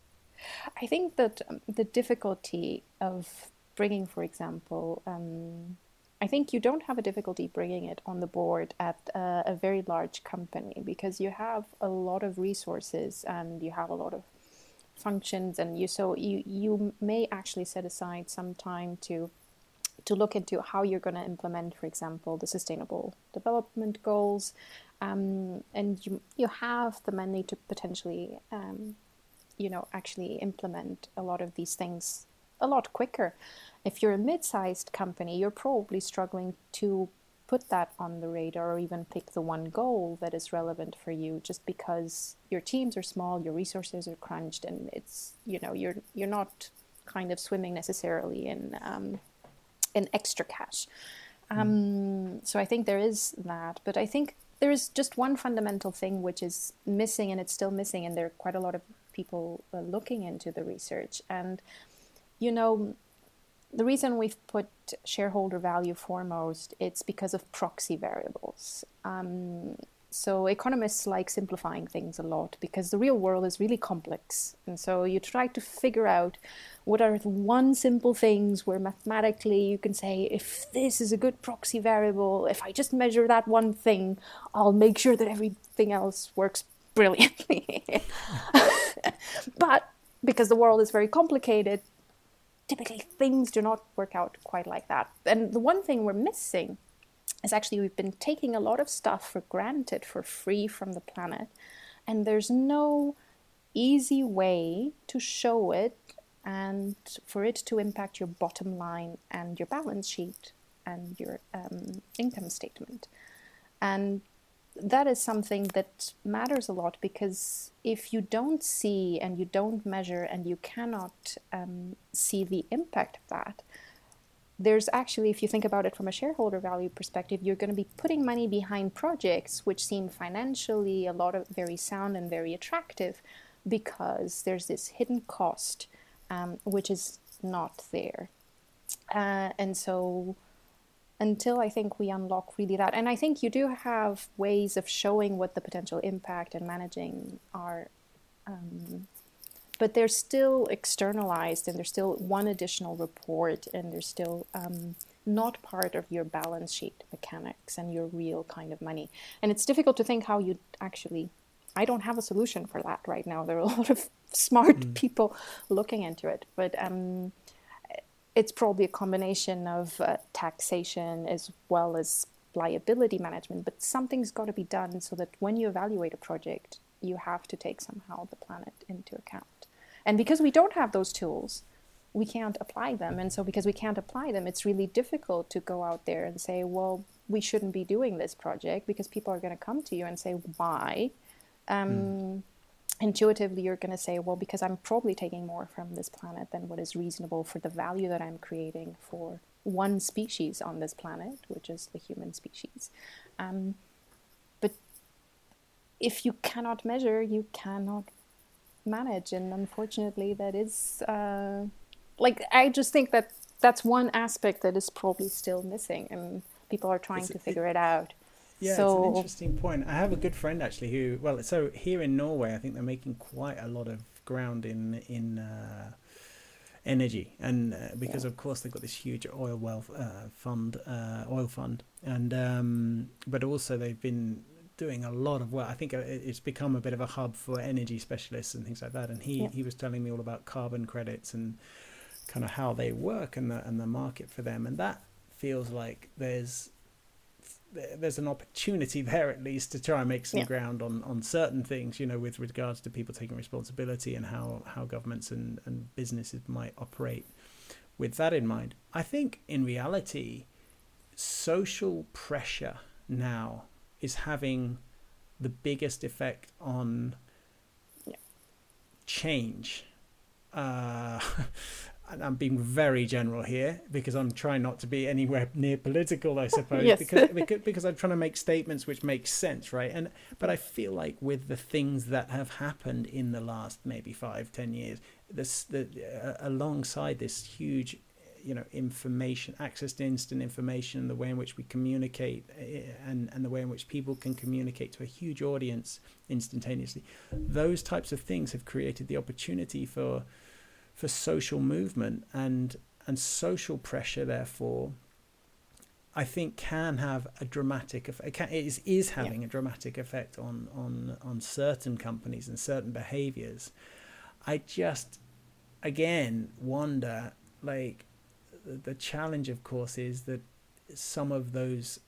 I think that um, the difficulty of bringing, for example, um, I think you don't have a difficulty bringing it on the board at uh, a very large company because you have a lot of resources and you have a lot of functions and you so you you may actually set aside some time to to look into how you're going to implement for example the sustainable development goals. Um, and you you have the money to potentially um, you know actually implement a lot of these things a lot quicker if you're a mid-sized company, you're probably struggling to put that on the radar or even pick the one goal that is relevant for you just because your teams are small, your resources are crunched and it's you know you're you're not kind of swimming necessarily in um, in extra cash. Hmm. Um, so I think there is that, but I think there is just one fundamental thing which is missing, and it's still missing, and there are quite a lot of people uh, looking into the research. And you know, the reason we've put shareholder value foremost it's because of proxy variables. Um, so economists like simplifying things a lot because the real world is really complex. And so you try to figure out what are the one simple things where mathematically you can say if this is a good proxy variable if i just measure that one thing i'll make sure that everything else works brilliantly. But because the world is very complicated typically things do not work out quite like that. And the one thing we're missing is actually we've been taking a lot of stuff for granted for free from the planet, and there's no easy way to show it and for it to impact your bottom line and your balance sheet and your um, income statement. And that is something that matters a lot because if you don't see and you don't measure and you cannot um, see the impact of that, there's actually, if you think about it from a shareholder value perspective, you're going to be putting money behind projects which seem financially a lot of very sound and very attractive because there's this hidden cost um, which is not there. Uh, and so until I think we unlock really that. And I think you do have ways of showing what the potential impact and managing are. Um, but they're still externalized and there's still one additional report and they're still um, not part of your balance sheet mechanics and your real kind of money. And it's difficult to think how you actually. I don't have a solution for that right now. There are a lot of smart mm. people looking into it, but um, it's probably a combination of uh, taxation as well as liability management, but something's got to be done so that when you evaluate a project, you have to take somehow the planet into account. And because we don't have those tools, we can't apply them. And so, because we can't apply them, it's really difficult to go out there and say, well, we shouldn't be doing this project because people are going to come to you and say, why? Um, mm. Intuitively you're going to say well because i'm probably taking more from this planet than what is reasonable for the value that i'm creating for one species on this planet which is the human species. Um, but if you cannot measure you cannot manage and unfortunately that is uh, like i just think that that's one aspect that is probably still missing and people are trying it's, to figure it, it out yeah, so, it's an interesting point. I have a good friend actually who, well, so here in Norway, I think they're making quite a lot of ground in in uh, energy, and uh, because yeah. of course they've got this huge oil wealth uh, fund, uh, oil fund, and um, but also they've been doing a lot of work. I think uh, it's become a bit of a hub for energy specialists and things like that. And he, yeah. he was telling me all about carbon credits and kind of how they work and the and the market for them. And that feels like there's there's an opportunity there at least to try and make some yeah. ground on, on certain things, you know, with regards to people taking responsibility and how, how governments and, and businesses might operate with that in mind. I think in reality, social pressure now is having the biggest effect on yeah. change. Uh, I'm being very general here because I'm trying not to be anywhere near political, I suppose, yes. because, because because I'm trying to make statements which make sense, right? And but I feel like with the things that have happened in the last maybe five, ten years, this the uh, alongside this huge, you know, information access to instant information, the way in which we communicate, uh, and and the way in which people can communicate to a huge audience instantaneously, those types of things have created the opportunity for for social movement and and social pressure therefore I think can have a dramatic effect. It is, is having yeah. a dramatic effect on, on on certain companies and certain behaviors. I just again wonder like the challenge of course is that some of those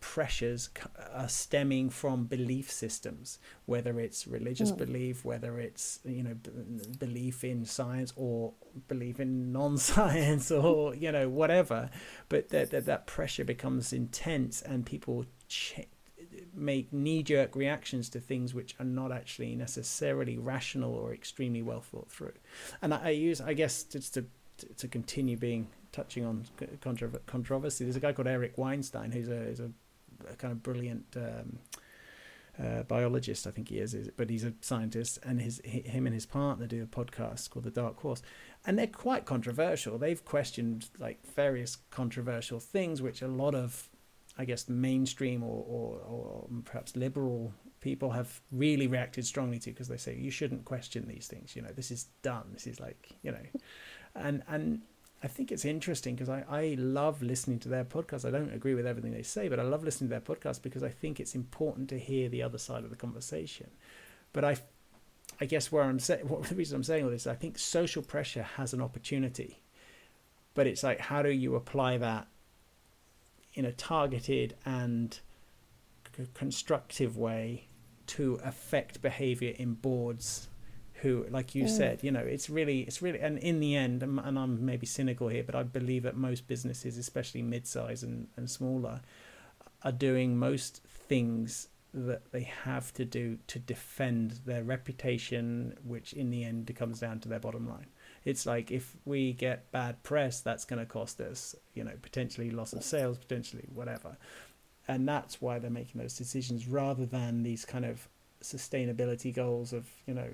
pressures are stemming from belief systems, whether it's religious mm. belief, whether it's you know b- belief in science or belief in non-science or you know whatever. But that that, that pressure becomes intense, and people ch- make knee-jerk reactions to things which are not actually necessarily rational or extremely well thought through. And I, I use, I guess, just to to continue being touching on controversy. There's a guy called Eric Weinstein who's a, who's a a kind of brilliant um, uh, biologist, I think he is, but he's a scientist, and his him and his partner do a podcast called The Dark Horse, and they're quite controversial. They've questioned like various controversial things, which a lot of, I guess, mainstream or or, or perhaps liberal people have really reacted strongly to because they say you shouldn't question these things. You know, this is done. This is like you know, and and I think it's interesting because I, I love listening to their podcast. I don't agree with everything they say, but I love listening to their podcast because I think it's important to hear the other side of the conversation. But I, I guess where I'm saying, what the reason I'm saying all this, I think social pressure has an opportunity, but it's like how do you apply that in a targeted and c- constructive way to affect behavior in boards who, like you mm. said, you know, it's really, it's really, and in the end, and, and I'm maybe cynical here, but I believe that most businesses, especially mid-size and, and smaller, are doing most things that they have to do to defend their reputation, which in the end comes down to their bottom line. It's like if we get bad press, that's going to cost us, you know, potentially loss of sales, potentially whatever. And that's why they're making those decisions rather than these kind of sustainability goals of, you know,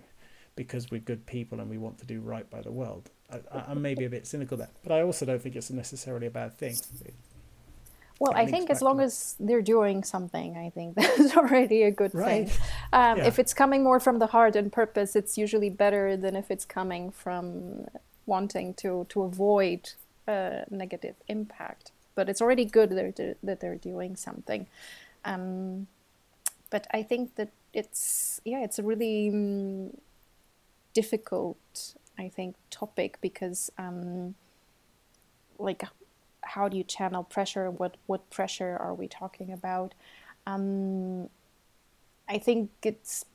because we're good people and we want to do right by the world. I, I, may be a bit cynical there, but I also don't think it's necessarily a bad thing. well, I think as long as they're doing something, I think that's already a good right. thing. Um, yeah. If it's coming more from the heart and purpose, it's usually better than if it's coming from wanting to to avoid a negative impact. But it's already good that they're, that they're doing something. Um, but I think that it's yeah, it's a really difficult, I think, topic because, um, like, how do you channel pressure? What what pressure are we talking about? Um, I think it's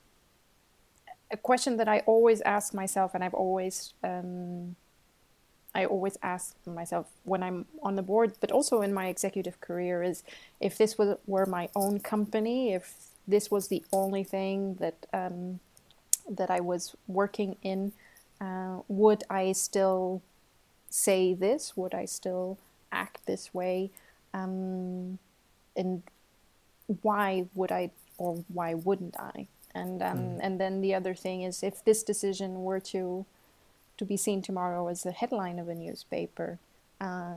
a question that I always ask myself, and I've always um, I always ask myself when I'm on the board, but also in my executive career, is if this was, were my own company, if this was the only thing that um, that I was working in, uh, would I still say this? Would I still act this way? Um, and why would I or why wouldn't I? And um, mm. and then the other thing is if this decision were to to be seen tomorrow as the headline of a newspaper, uh,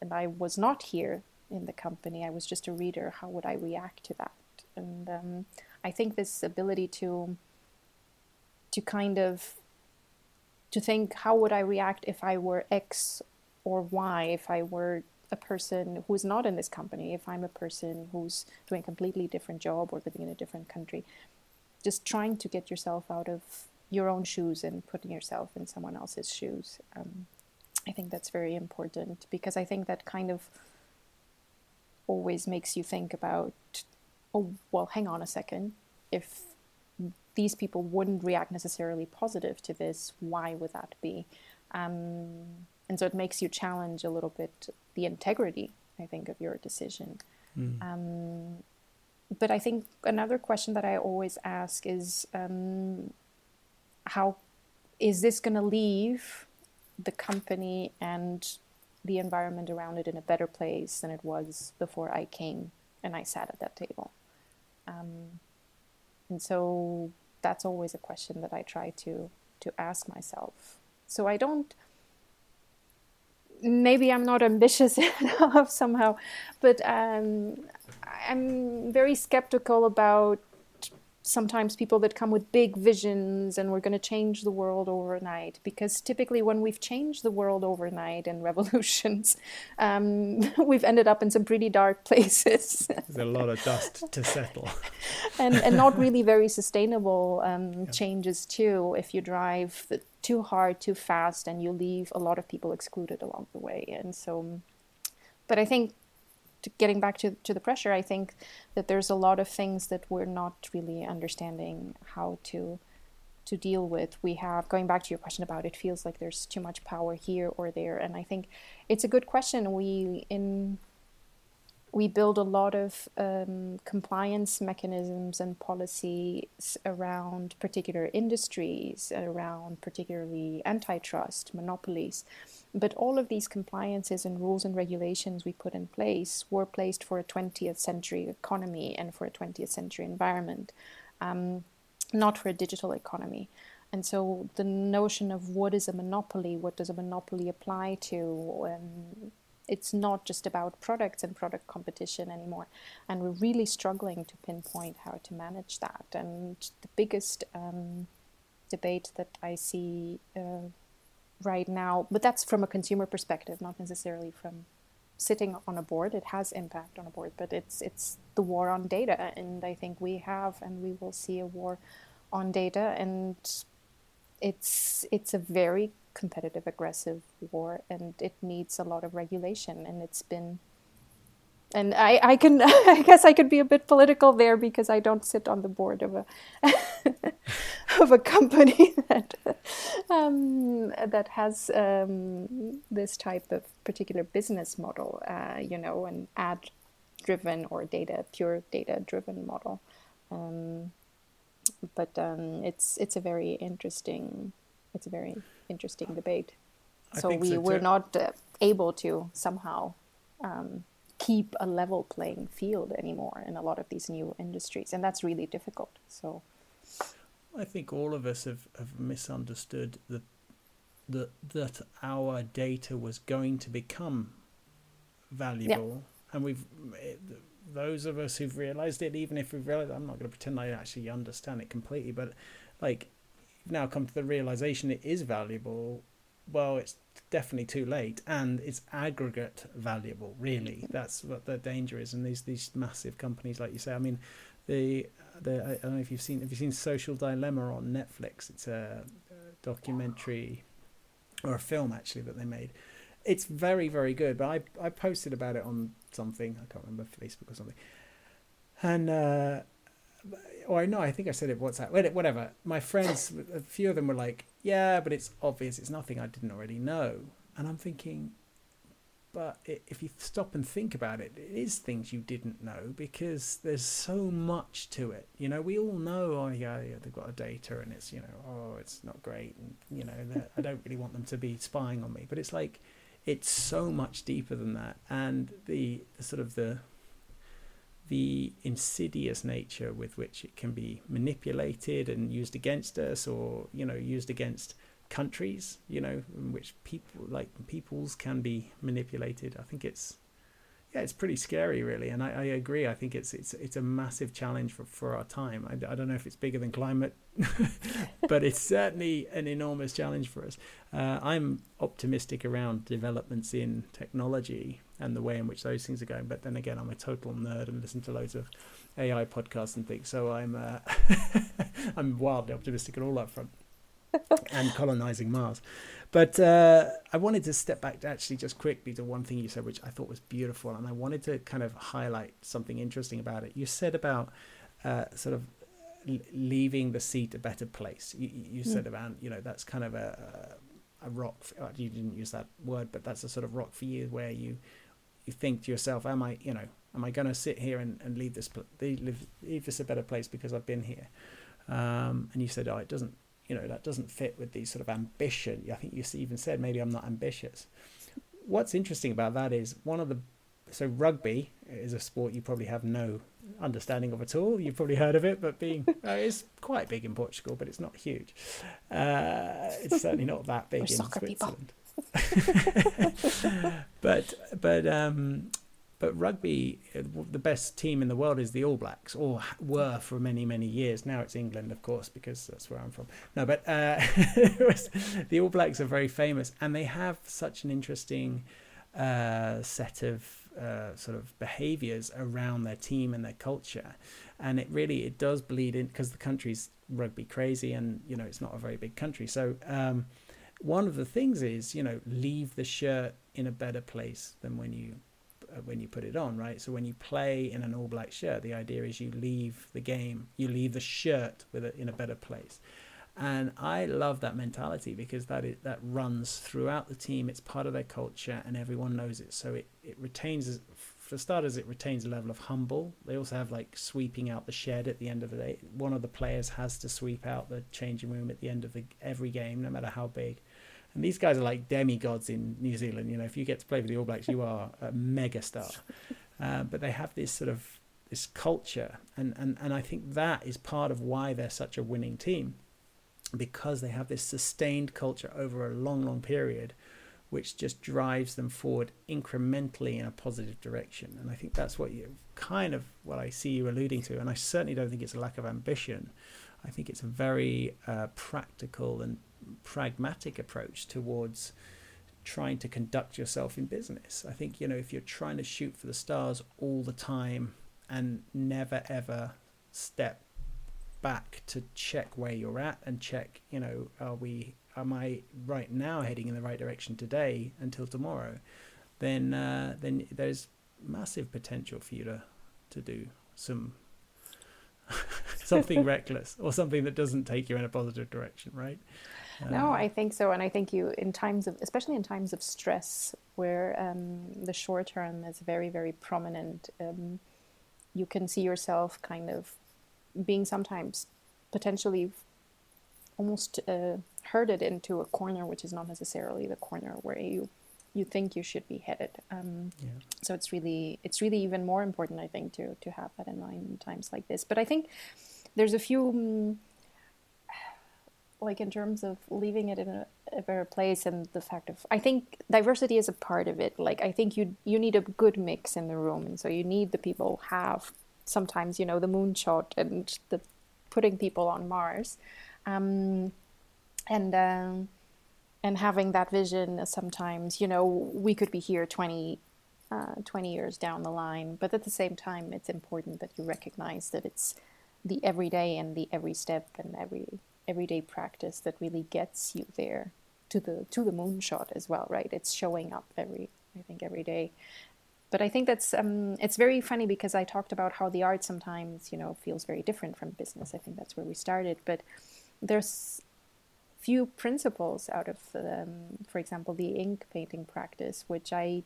and I was not here in the company, I was just a reader. How would I react to that? And um, I think this ability to to kind of to think how would I react if I were X or Y, if I were a person who's not in this company, if I'm a person who's doing a completely different job or living in a different country, just trying to get yourself out of your own shoes and putting yourself in someone else's shoes. Um, I think that's very important because I think that kind of always makes you think about, oh, well, hang on a second. If these people wouldn't react necessarily positive to this, why would that be? Um, and so it makes you challenge a little bit the integrity, I think, of your decision. Mm. Um, but I think another question that I always ask is um, how is this going to leave the company and the environment around it in a better place than it was before I came and I sat at that table? Um, and so that's always a question that I try to to ask myself. So I don't maybe I'm not ambitious enough somehow, but um, I'm very skeptical about sometimes people that come with big visions and we're going to change the world overnight because typically when we've changed the world overnight in revolutions um, we've ended up in some pretty dark places. There's a lot of dust to settle. And, and not really very sustainable um, yeah. changes too if you drive too hard too fast and you leave a lot of people excluded along the way. And so but i think getting back to, to the pressure, I think that there's a lot of things that we're not really understanding how to to deal with. We have going back to your question about it feels like there's too much power here or there, and I think it's a good question. We in we build a lot of um, compliance mechanisms and policies around particular industries, around particularly antitrust, monopolies. But all of these compliances and rules and regulations we put in place were placed for a 20th century economy and for a 20th century environment, um, not for a digital economy. And so the notion of what is a monopoly, what does a monopoly apply to, um, it's not just about products and product competition anymore. And we're really struggling to pinpoint how to manage that. And the biggest um, debate that I see uh, right now, but that's from a consumer perspective, not necessarily from sitting on a board. It has impact on a board, but it's it's the war on data, and I think we have and we will see a war on data, and it's it's a very competitive, aggressive war, and it needs a lot of regulation. And it's been, and I, I can, I guess I could be a bit political there because I don't sit on the board of a of a company that um, that has um, this type of particular business model, uh, you know, an ad driven or data pure data driven model. Um, but um, it's it's a very interesting it's a very interesting debate. I so we so were not uh, able to somehow um, keep a level playing field anymore in a lot of these new industries, and that's really difficult. So I think all of us have, have misunderstood that that that our data was going to become valuable, yeah. and we've those of us who've realized it, even if we've realized, I'm not going to pretend I actually understand it completely, but like now come to the realization it is valuable, well, it's definitely too late, and it's aggregate valuable. Really, that's what the danger is. And these these massive companies, like you say, I mean, the the I don't know if you've seen have you seen Social Dilemma on Netflix? It's a, documentary or a film actually that they made. It's very very good. But I I posted about it on something I can't remember Facebook or something, and. Uh, Oh, or know. I think I said it WhatsApp, whatever. My friends, a few of them were like, "Yeah, but it's obvious. It's nothing I didn't already know." And I'm thinking, but if you stop and think about it, it is things you didn't know because there's so much to it. You know, we all know, oh yeah, yeah they've got a data and it's you know, oh it's not great, and you know, I don't really want them to be spying on me. But it's like, it's so much deeper than that, and the sort of the the insidious nature with which it can be manipulated and used against us, or you know, used against countries, you know, in which people like peoples can be manipulated. I think it's yeah, it's pretty scary, really, and I, I agree. I think it's it's it's a massive challenge for, for our time. I, I don't know if it's bigger than climate, but it's certainly an enormous challenge for us. Uh, I'm optimistic around developments in technology and the way in which those things are going. But then again, I'm a total nerd and listen to loads of AI podcasts and things, so I'm uh, I'm wildly optimistic on all that front and colonizing Mars. But uh, I wanted to step back to actually just quickly to one thing you said, which I thought was beautiful, and I wanted to kind of highlight something interesting about it. You said about uh, sort of leaving the seat a better place. You, you mm. said about you know that's kind of a a rock. Uh, you didn't use that word, but that's a sort of rock for you where you you think to yourself, am I you know am I going to sit here and, and leave this leave, leave this a better place because I've been here? Um, and you said, oh, it doesn't you know that doesn't fit with the sort of ambition. I think you even said maybe I'm not ambitious. What's interesting about that is one of the so rugby is a sport you probably have no understanding of at all. You've probably heard of it, but being uh, it's quite big in Portugal, but it's not huge. Uh, it's certainly not that big in Switzerland. but but um, but rugby, the best team in the world is the All Blacks, or were for many, many years. Now it's England, of course, because that's where I'm from. No, but uh, the All Blacks are very famous, and they have such an interesting uh, set of uh, sort of behaviours around their team and their culture, and it really it does bleed in because the country's rugby crazy, and you know it's not a very big country. So um, one of the things is you know leave the shirt in a better place than when you uh, when you put it on, right? So when you play in an all black shirt, the idea is you leave the game, you leave the shirt with it in a better place. And I love that mentality because that is, that runs throughout the team. It's part of their culture, and everyone knows it. So it, it retains, for starters, it retains a level of humble. They also have like sweeping out the shed at the end of the day. One of the players has to sweep out the changing room at the end of the, every game, no matter how big. And these guys are like demigods in New Zealand. You know, if you get to play for the All Blacks, you are a mega star. Uh, but they have this sort of this culture, and, and, and I think that is part of why they're such a winning team, because they have this sustained culture over a long, long period, which just drives them forward incrementally in a positive direction. And I think that's what you kind of what I see you alluding to. And I certainly don't think it's a lack of ambition. I think it's a very uh, practical and pragmatic approach towards trying to conduct yourself in business. I think, you know, if you're trying to shoot for the stars all the time and never ever step back to check where you're at and check, you know, are we am I right now heading in the right direction today until tomorrow, then uh, then there's massive potential for you to to do some something reckless or something that doesn't take you in a positive direction, right? No, I think so, and I think you in times of, especially in times of stress, where um, the short term is very, very prominent. Um, you can see yourself kind of being sometimes potentially almost uh, herded into a corner, which is not necessarily the corner where you you think you should be headed. Um, yeah. So it's really it's really even more important, I think, to to have that in mind in times like this. But I think there's a few. Like in terms of leaving it in a, a, better place and the fact of i think diversity is a part of it. Like i think you you need a good mix in the room. And so you need the people have sometimes you know the moonshot and the putting people on mars. Um, and um, and having that vision sometimes you know we could be here 20 uh, 20 years down the line. But at the same time it's important that you recognize that it's the everyday and the every step and every everyday practice that really gets you there to the to the moonshot as well, right? It's showing up every I think every day. But I think that's um, it's very funny because I talked about how the art sometimes you know feels very different from business. I think that's where we started, but there's few principles out of um, for example the ink painting practice which I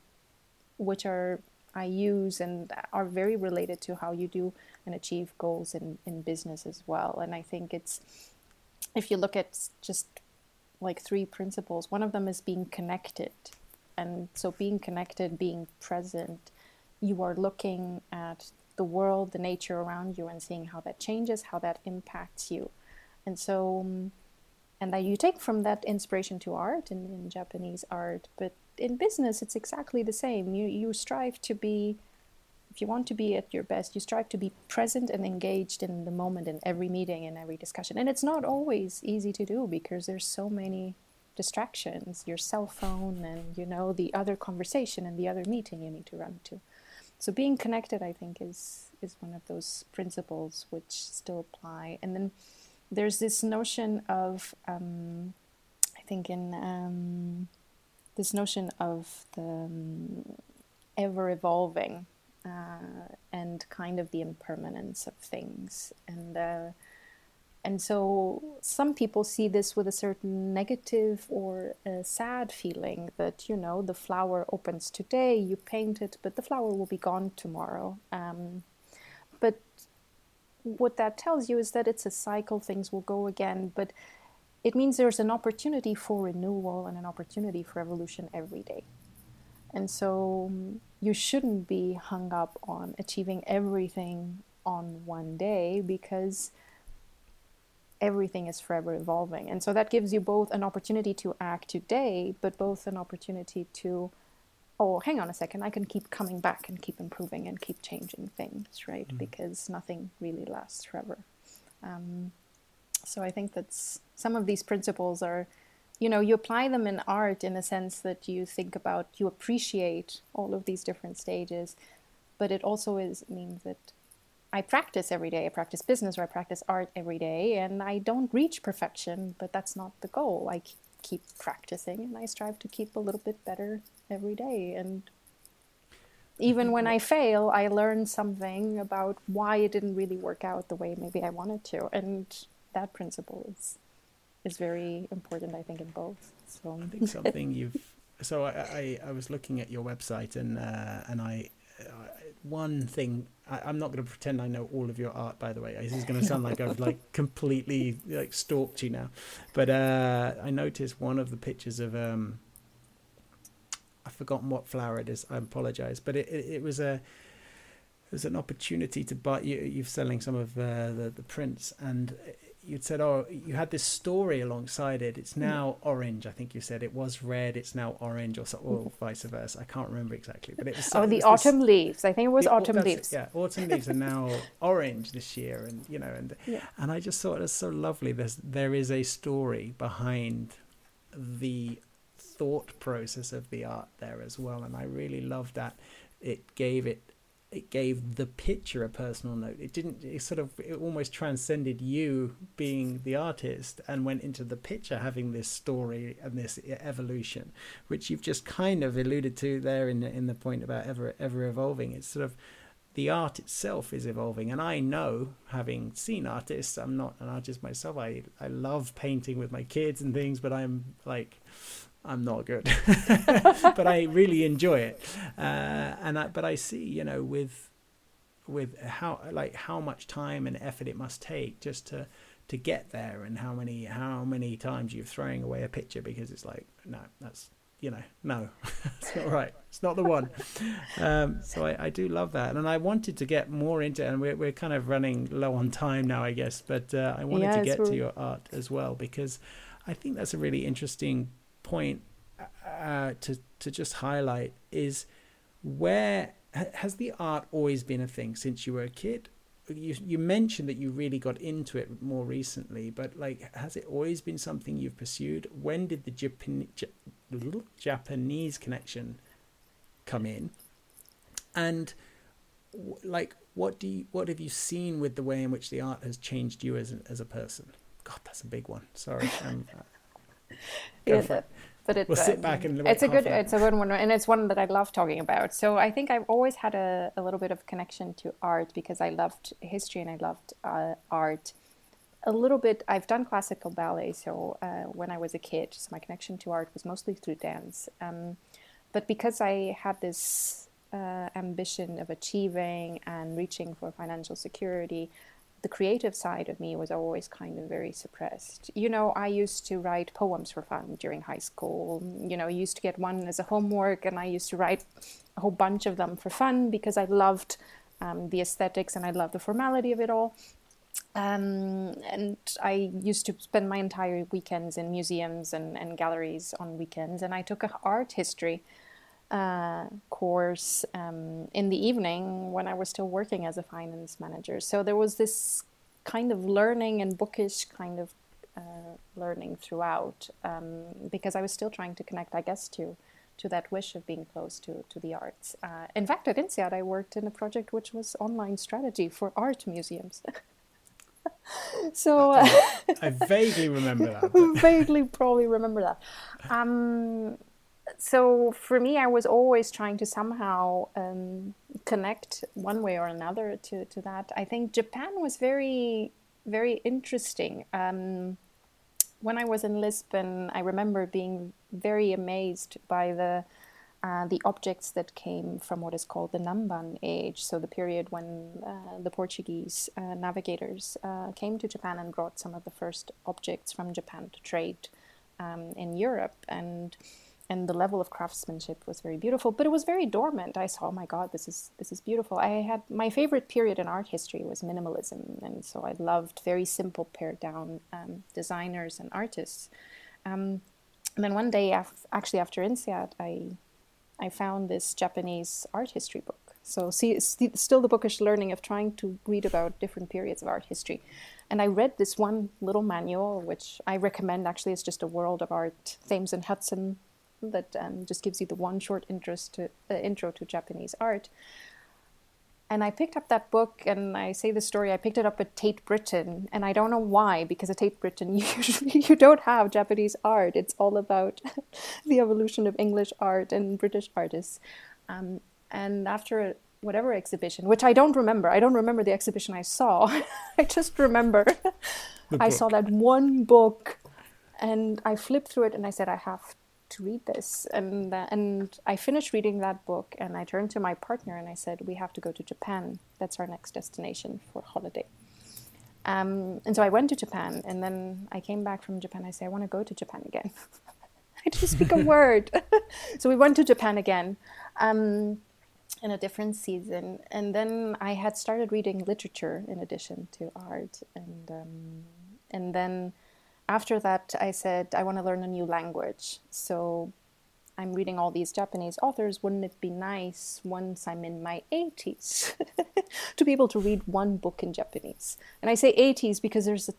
which are I use and are very related to how you do and achieve goals in, in business as well. And I think it's if you look at just like three principles, one of them is being connected. And so being connected, being present, you are looking at the world, the nature around you, and seeing how that changes, how that impacts you. And so, um, and that you take from that inspiration to art in, in Japanese art, but in business, it's exactly the same. You, you strive to be if you want to be at your best, you strive to be present and engaged in the moment in every meeting and every discussion. And it's not always easy to do because there's so many distractions, your cell phone and you know the other conversation and the other meeting you need to run to. So being connected I think is is one of those principles which still apply. And then there's this notion of um, I think in um, this notion of the um, ever evolving uh, and kind of the impermanence of things. And uh, and so some people see this with a certain negative or sad feeling that you know the flower opens today, you paint it, but the flower will be gone tomorrow. Um, but what that tells you is that it's a cycle; things will go again, but it means there's an opportunity for renewal and an opportunity for evolution every day. And so um, you shouldn't be hung up on achieving everything on one day because everything is forever evolving. And so that gives you both an opportunity to act today, but both an opportunity to, oh, hang on a second, I can keep coming back and keep improving and keep changing things, right? Mm-hmm. Because nothing really lasts forever. Um, so I think that's some of these principles are you know you apply them in art in a sense that you think about you appreciate all of these different stages but it also is means that i practice every day. I practice business or i practice art every day and i don't reach perfection but that's not the goal. I keep practicing and i strive to keep a little bit better every day. And even when i fail i learn something about why it didn't really work out the way maybe i wanted to and that principle is is very important, I think, in both. So I think something you've. So I, I, I was looking at your website and uh, and I uh, one thing I, am not going to pretend I know all of your art. By the way, this is going to sound like I've like completely like stalked you now, but uh, I noticed one of the pictures of um. I've forgotten what flower it is. I apologize, but it, it, it was a there's an opportunity to buy you. You're selling some of uh, the the prints, and you'd said, oh, you had this story alongside it. It's now mm. orange. I think you said it was red. It's now orange, or, so, or vice versa. I can't remember exactly, but it was. Oh, the autumn this, leaves. I think it was the, autumn leaves. Yeah, autumn leaves are now orange this year, and you know, and yeah. and I just thought it was so lovely. There's there is a story behind the thought process of the art there as well, and I really love that. It gave it it gave the picture a personal note. It didn't. It sort of it almost transcended you being the artist and went into the picture having this story and this evolution, which you've just kind of alluded to there in the, in the point about ever ever evolving. It's sort of the art itself is evolving, and I know, having seen artists, I'm not an artist myself. I I love painting with my kids and things, but I'm like I'm not good, but I really enjoy it. Uh, and I, but I see, you know, with with how like how much time and effort it must take just to to get there, and how many how many times you're throwing away a picture because it's like no, that's you know no, it's not right. It's not the one. Um, so I, I do love that, and I wanted to get more into, and we're we're kind of running low on time now, I guess. But uh, I wanted to get to your art as well because I think that's a really interesting point uh, to to just highlight is where has the art always been a thing since you were a kid? You you mentioned that you really got into it more recently, but like, has it always been something you've pursued? When did the Japan, Japanese connection come in? And like, what do you, what have you seen with the way in which the art has changed you as a, as a person? God, that's a big one. Sorry. Um, uh, yeah, but it's we'll sit back and it's a good it's a good one and it's one that I love talking about. So I think I've always had a, a little bit of connection to art because I loved history and I loved uh, art. A little bit. I've done classical ballet, so uh, when I was a kid, so my connection to art was mostly through dance. Um, but because I had this uh, ambition of achieving and reaching for financial security, the creative side of me was always kind of very suppressed. You know, I used to write poems for fun during high school. You know, I used to get one as a homework, and I used to write a whole bunch of them for fun because I loved um, the aesthetics and I loved the formality of it all. Um, and I used to spend my entire weekends in museums and, and galleries on weekends. And I took art history uh, course um, in the evening when I was still working as a finance manager. So there was this kind of learning and bookish kind of uh, learning throughout um, because I was still trying to connect, I guess, to to that wish of being close to, to the arts. Uh, in fact, at INSEAD, I worked in a project which was online strategy for art museums. so uh, I vaguely remember that. vaguely, probably remember that. Um, so for me, I was always trying to somehow um, connect one way or another to, to that. I think Japan was very, very interesting. Um, when I was in Lisbon, I remember being very amazed by the uh, the objects that came from what is called the Namban age, so the period when uh, the Portuguese uh, navigators uh, came to Japan and brought some of the first objects from Japan to trade um, in Europe, and and the level of craftsmanship was very beautiful, but it was very dormant. I saw, oh my God, this is this is beautiful. I had my favorite period in art history was minimalism, and so I loved very simple, pared down um, designers and artists. Um, and then one day, actually after INSEAD, I I found this Japanese art history book. So, see, still the bookish learning of trying to read about different periods of art history. And I read this one little manual, which I recommend actually. It's just a World of Art, Thames and Hudson, that um, just gives you the one short interest to, uh, intro to Japanese art. And I picked up that book, and I say the story. I picked it up at Tate Britain, and I don't know why, because at Tate Britain, usually you don't have Japanese art. It's all about the evolution of English art and British artists. Um, and after whatever exhibition, which I don't remember, I don't remember the exhibition I saw. I just remember I saw that one book, and I flipped through it, and I said, I have to read this. And, uh, and I finished reading that book and I turned to my partner and I said, We have to go to Japan. That's our next destination for holiday. Um, and so I went to Japan and then I came back from Japan. I said, I want to go to Japan again. I didn't speak a word. so we went to Japan again. Um, in a different season. And then I had started reading literature in addition to art. And, um, and then after that, I said, I want to learn a new language. So I'm reading all these Japanese authors. Wouldn't it be nice once I'm in my 80s to be able to read one book in Japanese? And I say 80s because there's a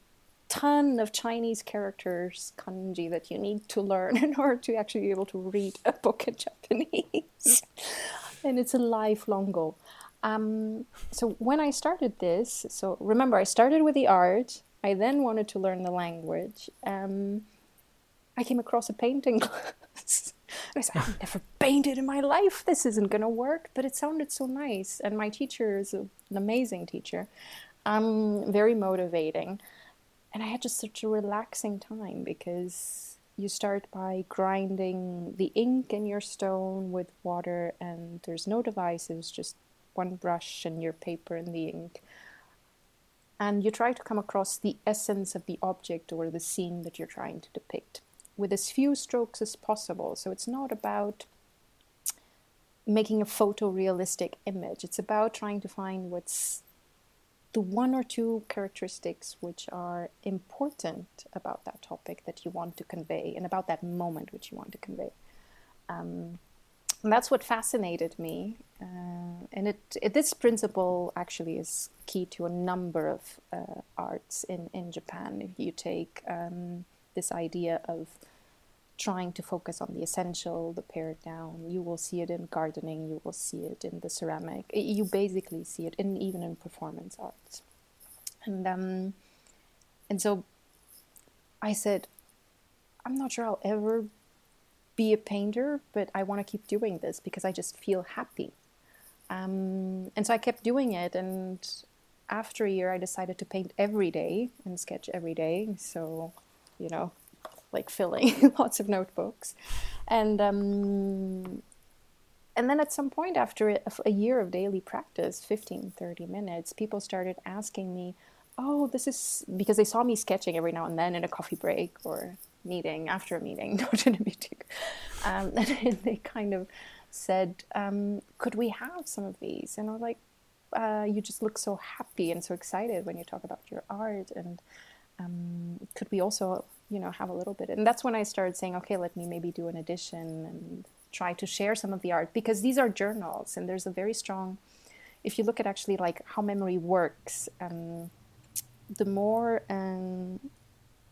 ton of Chinese characters, kanji, that you need to learn in order to actually be able to read a book in Japanese. and it's a lifelong goal. Um, so when I started this, so remember, I started with the art I then wanted to learn the language. Um, I came across a painting class. I said, I've never painted in my life. This isn't going to work. But it sounded so nice. And my teacher is an amazing teacher, um, very motivating. And I had just such a relaxing time because you start by grinding the ink in your stone with water, and there's no devices, just one brush and your paper and the ink and you try to come across the essence of the object or the scene that you're trying to depict with as few strokes as possible. So it's not about making a photorealistic image, it's about trying to find what's the one or two characteristics which are important about that topic that you want to convey and about that moment which you want to convey. Um, and that's what fascinated me. Uh, and it, it, this principle actually is key to a number of uh, arts in, in Japan. If you take um, this idea of trying to focus on the essential, the pared down, you will see it in gardening, you will see it in the ceramic, you basically see it in even in performance arts. And um, and so I said, I'm not sure I'll ever be a painter, but I want to keep doing this because I just feel happy. Um, and so I kept doing it. And after a year, I decided to paint every day and sketch every day. So, you know, like filling lots of notebooks. And um, and then at some point after a, a year of daily practice 15 30 minutes people started asking me oh this is because they saw me sketching every now and then in a coffee break or meeting after a meeting not in a meeting um, and they kind of said um, could we have some of these? And i was like uh, you just look so happy and so excited when you talk about your art and um, could we also you know have a little bit? And that's when i started saying okay let me maybe do an edition and try to share some of the art because these are journals and there's a very strong if you look at actually like how memory works um, the more um,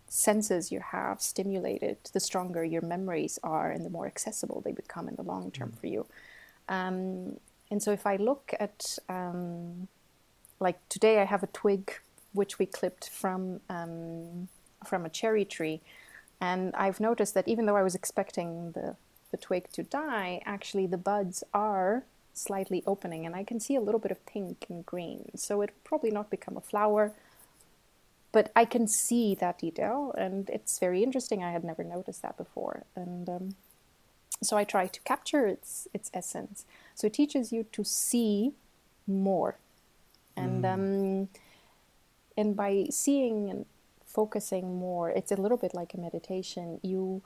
senses you have stimulated the stronger your memories are and the more accessible they become in the long term for you. Um, and so if i look at um, like today i have a twig which we clipped from um, from a cherry tree. And i've noticed that even though i was expecting the the twig to die, actually the buds are slightly opening and I can see a little bit of pink and green. So it probably not become a flower, but I can see that detail and it's very interesting. I had never noticed that before. And um, so I try to capture its, its essence. So it teaches you to see more. And, mm. um, and by seeing and focusing more, it's a little bit like a meditation. You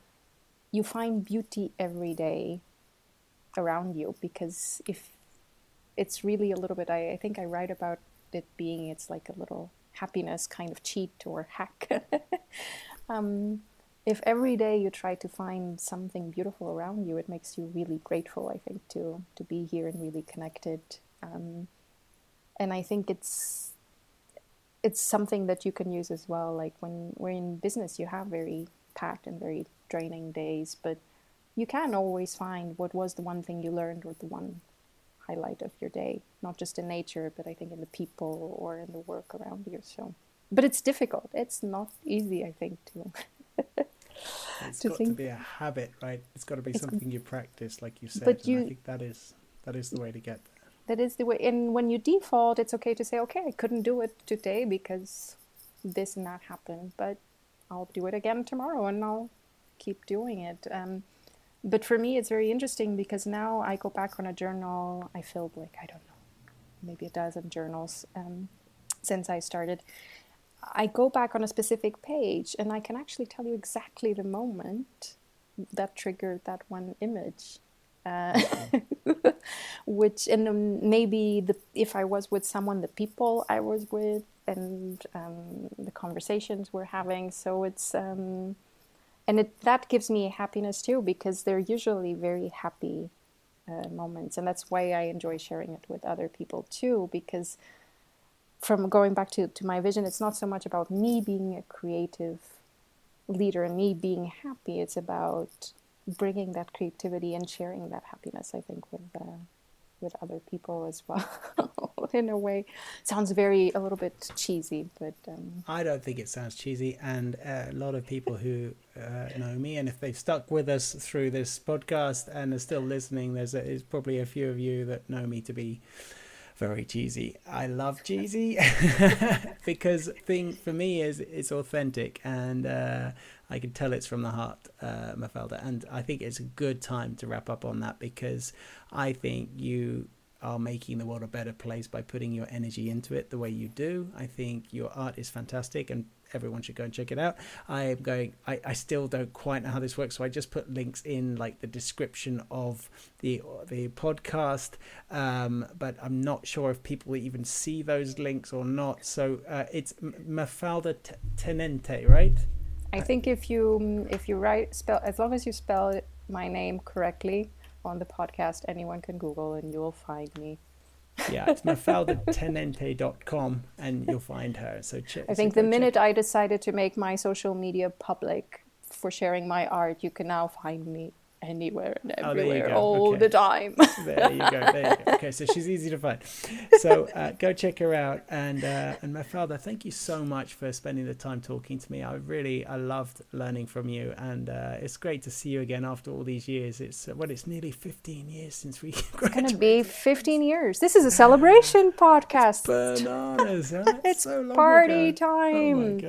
you find beauty every day around you because if it's really a little bit I, I think I write about it being it's like a little happiness kind of cheat or hack. um, if every day you try to find something beautiful around you, it makes you really grateful. I think to to be here and really connected. Um, and I think it's it's something that you can use as well. Like when we're in business, you have very packed and very draining days, but you can always find what was the one thing you learned or the one highlight of your day, not just in nature, but I think in the people or in the work around you. So, but it's difficult. It's not easy, I think, to. it's to got think. to be a habit, right? It's got to be something you practice, like you said. But you, I think that is that is the way to get there. That is the way. And when you default, it's okay to say, okay, I couldn't do it today because this and that happened, but I'll do it again tomorrow, and I'll keep doing it. Um, but for me, it's very interesting because now I go back on a journal. I filled like, I don't know, maybe a dozen journals um, since I started. I go back on a specific page and I can actually tell you exactly the moment that triggered that one image. Uh, which and maybe the if I was with someone, the people I was with, and um, the conversations we're having. So it's um, and it, that gives me happiness too because they're usually very happy uh, moments. And that's why i enjoy sharing it with other people too because from going back to, to my vision it's not so much about me being a creative leader and me being happy. It's about bringing that creativity and sharing that happiness i think with uh, with other people as well in a way sounds very a little bit cheesy but um... i don't think it sounds cheesy and uh, a lot of people who uh, know me and if they've stuck with us through this podcast and are still listening there's, a, there's probably a few of you that know me to be very cheesy. I love cheesy because thing for me is it's authentic and uh, I can tell it's from the heart, uh, Mafalda. And I think it's a good time to wrap up on that because I think you are making the world a better place by putting your energy into it the way you do. I think your art is fantastic and everyone should go and check it out. I am going. I, I still don't quite know how this works, so I just put links in like the description of the the podcast. Um, but I'm not sure if people even see those links or not. So uh, it's Mafalda Tenente, right? I think if you if you write spell as long as you spell my name correctly on the podcast, anyone can Google and you'll find me. Yeah, it's mafaldatenente.com and you'll find her. So I think so the minute I decided to make my social media public for sharing my art, you can now find me anywhere and everywhere oh, all okay. the time. there you go. There you go. Okay, so she's easy to find. So uh, go check her out. And uh, and Mafalda, thank you so much for spending the time talking to me. I really I loved learning from you, and uh, it's great to see you again after all these years. It's uh, well, it's nearly 15 years since we graduated. It's gonna be 15 years. This is a celebration podcast. Bananas! Huh? it's so party ago. time. Oh